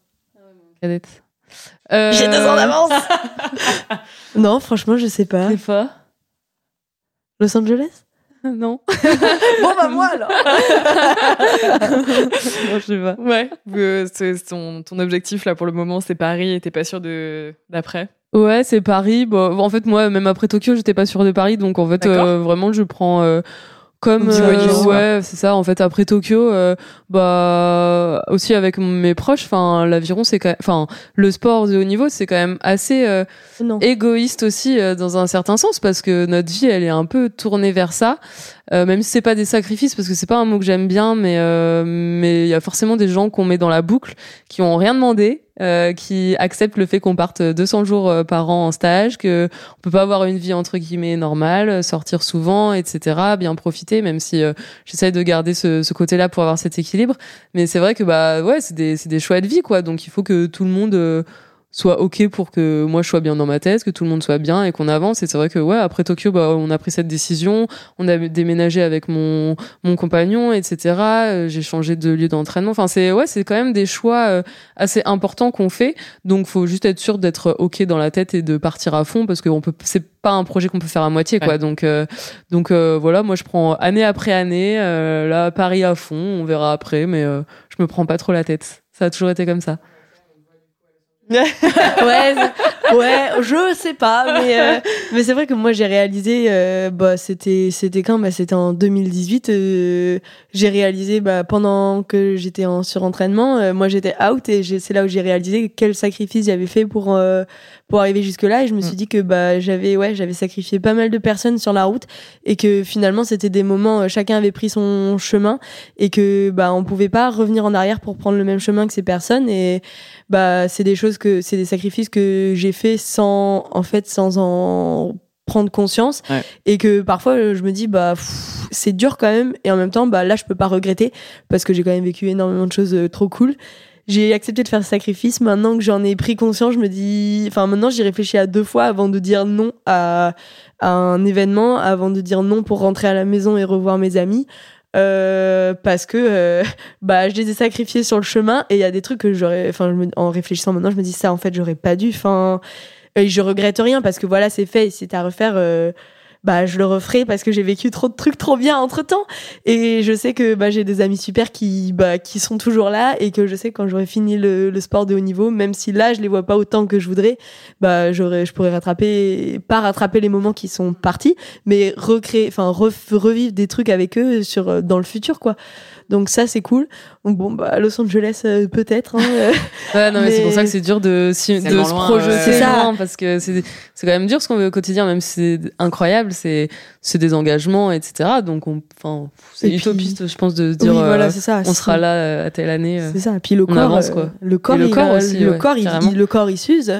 Cadette. Euh, J'ai deux ans d'avance Non, franchement, je sais pas. C'est pas. Los Angeles? Non. Bon, bah moi alors non, je sais pas. Ouais, euh, c'est ton, ton objectif là pour le moment, c'est Paris et t'es pas sûr de d'après? Ouais, c'est Paris. Bon, en fait, moi, même après Tokyo, j'étais pas sûre de Paris, donc en fait, euh, vraiment, je prends euh, comme euh, bonus, ouais, c'est ça. En fait, après Tokyo, euh, bah aussi avec mes proches, enfin, l'aviron, c'est enfin, le sport de haut niveau, c'est quand même assez euh, égoïste aussi euh, dans un certain sens parce que notre vie, elle est un peu tournée vers ça. Euh, même si c'est pas des sacrifices parce que c'est pas un mot que j'aime bien mais euh, mais il y a forcément des gens qu'on met dans la boucle qui ont rien demandé euh, qui acceptent le fait qu'on parte 200 jours euh, par an en stage que on peut pas avoir une vie entre guillemets normale euh, sortir souvent etc bien profiter même si euh, j'essaye de garder ce, ce côté là pour avoir cet équilibre. Mais c'est vrai que bah ouais c'est des c'est des choix de vie quoi. Donc il faut que tout le monde euh, soit ok pour que moi je sois bien dans ma tête, que tout le monde soit bien et qu'on avance. Et c'est vrai que ouais, après Tokyo, bah, on a pris cette décision, on a déménagé avec mon mon compagnon, etc. Euh, J'ai changé de lieu d'entraînement. Enfin c'est ouais, c'est quand même des choix euh, assez importants qu'on fait. Donc faut juste être sûr d'être ok dans la tête et de partir à fond parce que on peut c'est pas un projet qu'on peut faire à moitié quoi. Ouais. Donc euh, donc euh, voilà, moi je prends année après année. Euh, là Paris à fond, on verra après, mais euh, je me prends pas trop la tête. Ça a toujours été comme ça. Ouais, ouais, je sais pas, mais euh, mais c'est vrai que moi j'ai réalisé, euh, bah c'était c'était quand, bah c'était en 2018. euh, j'ai réalisé, bah pendant que j'étais en surentraînement, euh, moi j'étais out et c'est là où j'ai réalisé quel sacrifice j'avais fait pour euh, pour arriver jusque là et je me suis Mm. dit que bah j'avais ouais j'avais sacrifié pas mal de personnes sur la route et que finalement c'était des moments euh, chacun avait pris son chemin et que bah on pouvait pas revenir en arrière pour prendre le même chemin que ces personnes et bah c'est des choses que c'est des sacrifices que j'ai fait sans en fait sans en prendre conscience. Ouais. et que parfois je me dis bah c'est dur quand même. Et en même temps bah là je peux pas regretter parce que j'ai quand même vécu énormément de choses euh, trop cool. J'ai accepté de faire ce sacrifice. Maintenant que j'en ai pris conscience je me dis enfin maintenant j'y réfléchis à deux fois avant de dire non à, à un événement avant de dire non pour rentrer à la maison et revoir mes amis euh, parce que euh, bah je les ai sacrifiés sur le chemin et il y a des trucs que j'aurais enfin en réfléchissant maintenant je me dis ça en fait j'aurais pas dû enfin je regrette rien parce que voilà, c'est fait. C'est à refaire, euh, bah je le referai parce que j'ai vécu trop de trucs trop bien entre temps et je sais que bah j'ai des amis super qui bah qui sont toujours là et que je sais quand j'aurai fini le, le, sport de haut niveau même si là je les vois pas autant que je voudrais bah j'aurais je pourrais rattraper pas rattraper les moments qui sont partis mais recréer enfin revivre des trucs avec eux sur dans le futur quoi donc ça, c'est cool. Donc bon, bah, Los Angeles, euh, peut-être. Hein, euh. ouais, non, mais, c'est pour ça que c'est dur de, de se projeter ça. parce que c'est quand même dur ce qu'on veut au quotidien, même si c'est incroyable, c'est des engagements, etc. Donc, enfin, c'est utopiste, je pense, de dire, voilà, euh, ça, on sera là à telle année. C'est ça. Puis le corps, quoi. le corps, le corps aussi, le corps, il, le corps, il s'use.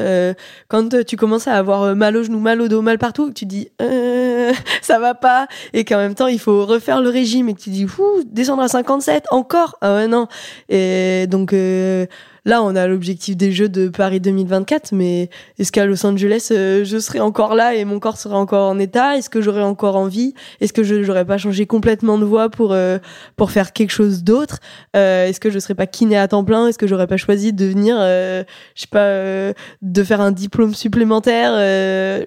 quand tu commences à avoir mal au genou, mal au dos, mal partout, tu dis, ça va pas, et qu'en même temps, il faut refaire le régime, et que tu dis, descendre à 50 encore? Ah ouais, non. Et donc, euh, Là, on a l'objectif des Jeux de Paris 2024, mais est-ce qu'à Los Angeles, euh, je serai encore là et mon corps sera encore en état? Est-ce que j'aurai encore envie? Est-ce que je n'aurais pas changé complètement de voie pour euh, pour faire quelque chose d'autre? Euh, Est-ce que je serais pas kiné à temps plein? Est-ce que j'aurais pas choisi de venir, je sais pas, de faire un diplôme supplémentaire?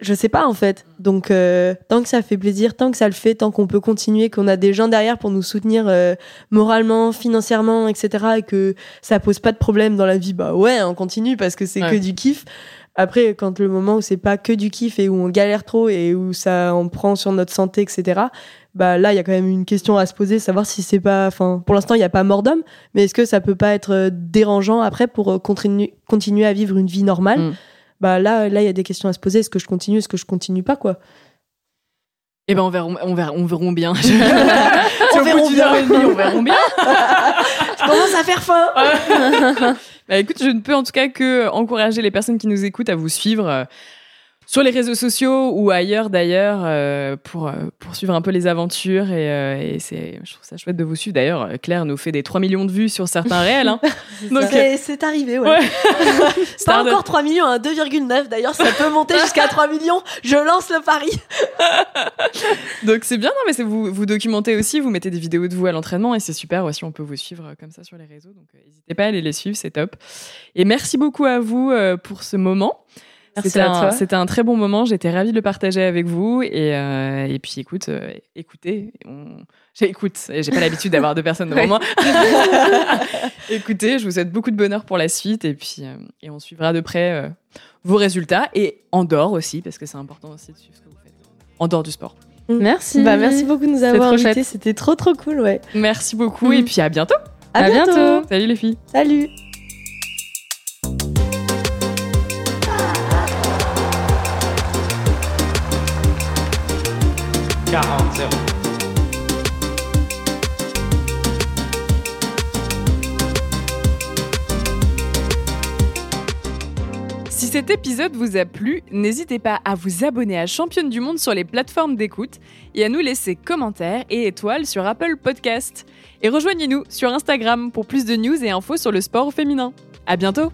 Je sais pas en fait. Donc tant que ça fait plaisir, tant que ça le fait, tant qu'on peut continuer, qu'on a des gens derrière pour nous soutenir moralement, financièrement, etc., et que ça pose pas de problème dans la vie, bah ouais, on continue parce que c'est que du kiff. Après, quand le moment où c'est pas que du kiff et où on galère trop et où ça en prend sur notre santé, etc., bah là, il y a quand même une question à se poser, savoir si c'est pas, enfin, pour l'instant, il n'y a pas mort d'homme, mais est-ce que ça peut pas être euh, dérangeant après pour euh, continuer, à vivre une vie normale? Mm. Bah là, là, il y a des questions à se poser. Est-ce que je continue? Est-ce que je continue pas, quoi? Eh ben on verra, on verra, on verra bien. on verra bien. on verra bien. je commence à faire faim. Bah, écoute, je ne peux en tout cas que encourager les personnes qui nous écoutent à vous suivre euh, sur les réseaux sociaux ou ailleurs d'ailleurs euh, pour, euh, pour suivre un peu les aventures et, euh, et c'est je trouve ça chouette de vous suivre. D'ailleurs Claire nous fait des 3 millions de vues sur certains réels hein. c'est arrivé ouais, c'est pas encore 3 millions à hein, 2,9 d'ailleurs ça peut monter jusqu'à 3 millions. Je lance le pari. Donc c'est bien non mais vous vous documentez aussi vous mettez des vidéos de vous à l'entraînement et c'est super aussi on peut vous suivre comme ça sur les réseaux. Donc n'hésitez pas à aller les suivre c'est top. Et merci beaucoup à vous pour ce moment c'était un, très bon moment. J'étais ravie de le partager avec vous. Et, euh, et puis, écoute, euh, écoutez, on... j'écoute. J'ai pas l'habitude d'avoir deux personnes devant moi. écoutez, je vous souhaite beaucoup de bonheur pour la suite. Et puis, euh, et on suivra de près vos résultats et en dehors aussi, parce que c'est important aussi de suivre ce que vous faites en dehors du sport. Mm. Merci. Bah, merci beaucoup de nous avoir invités. C'était trop, trop cool. Ouais. Merci beaucoup. Et mm. puis, à bientôt. À, bientôt. Salut les filles. Salut. Si cet épisode vous a plu, n'hésitez pas à vous abonner à Championne du Monde sur les plateformes d'écoute et à nous laisser commentaires et étoiles sur Apple Podcast. Et rejoignez-nous sur Instagram pour plus de news et infos sur le sport féminin. À bientôt!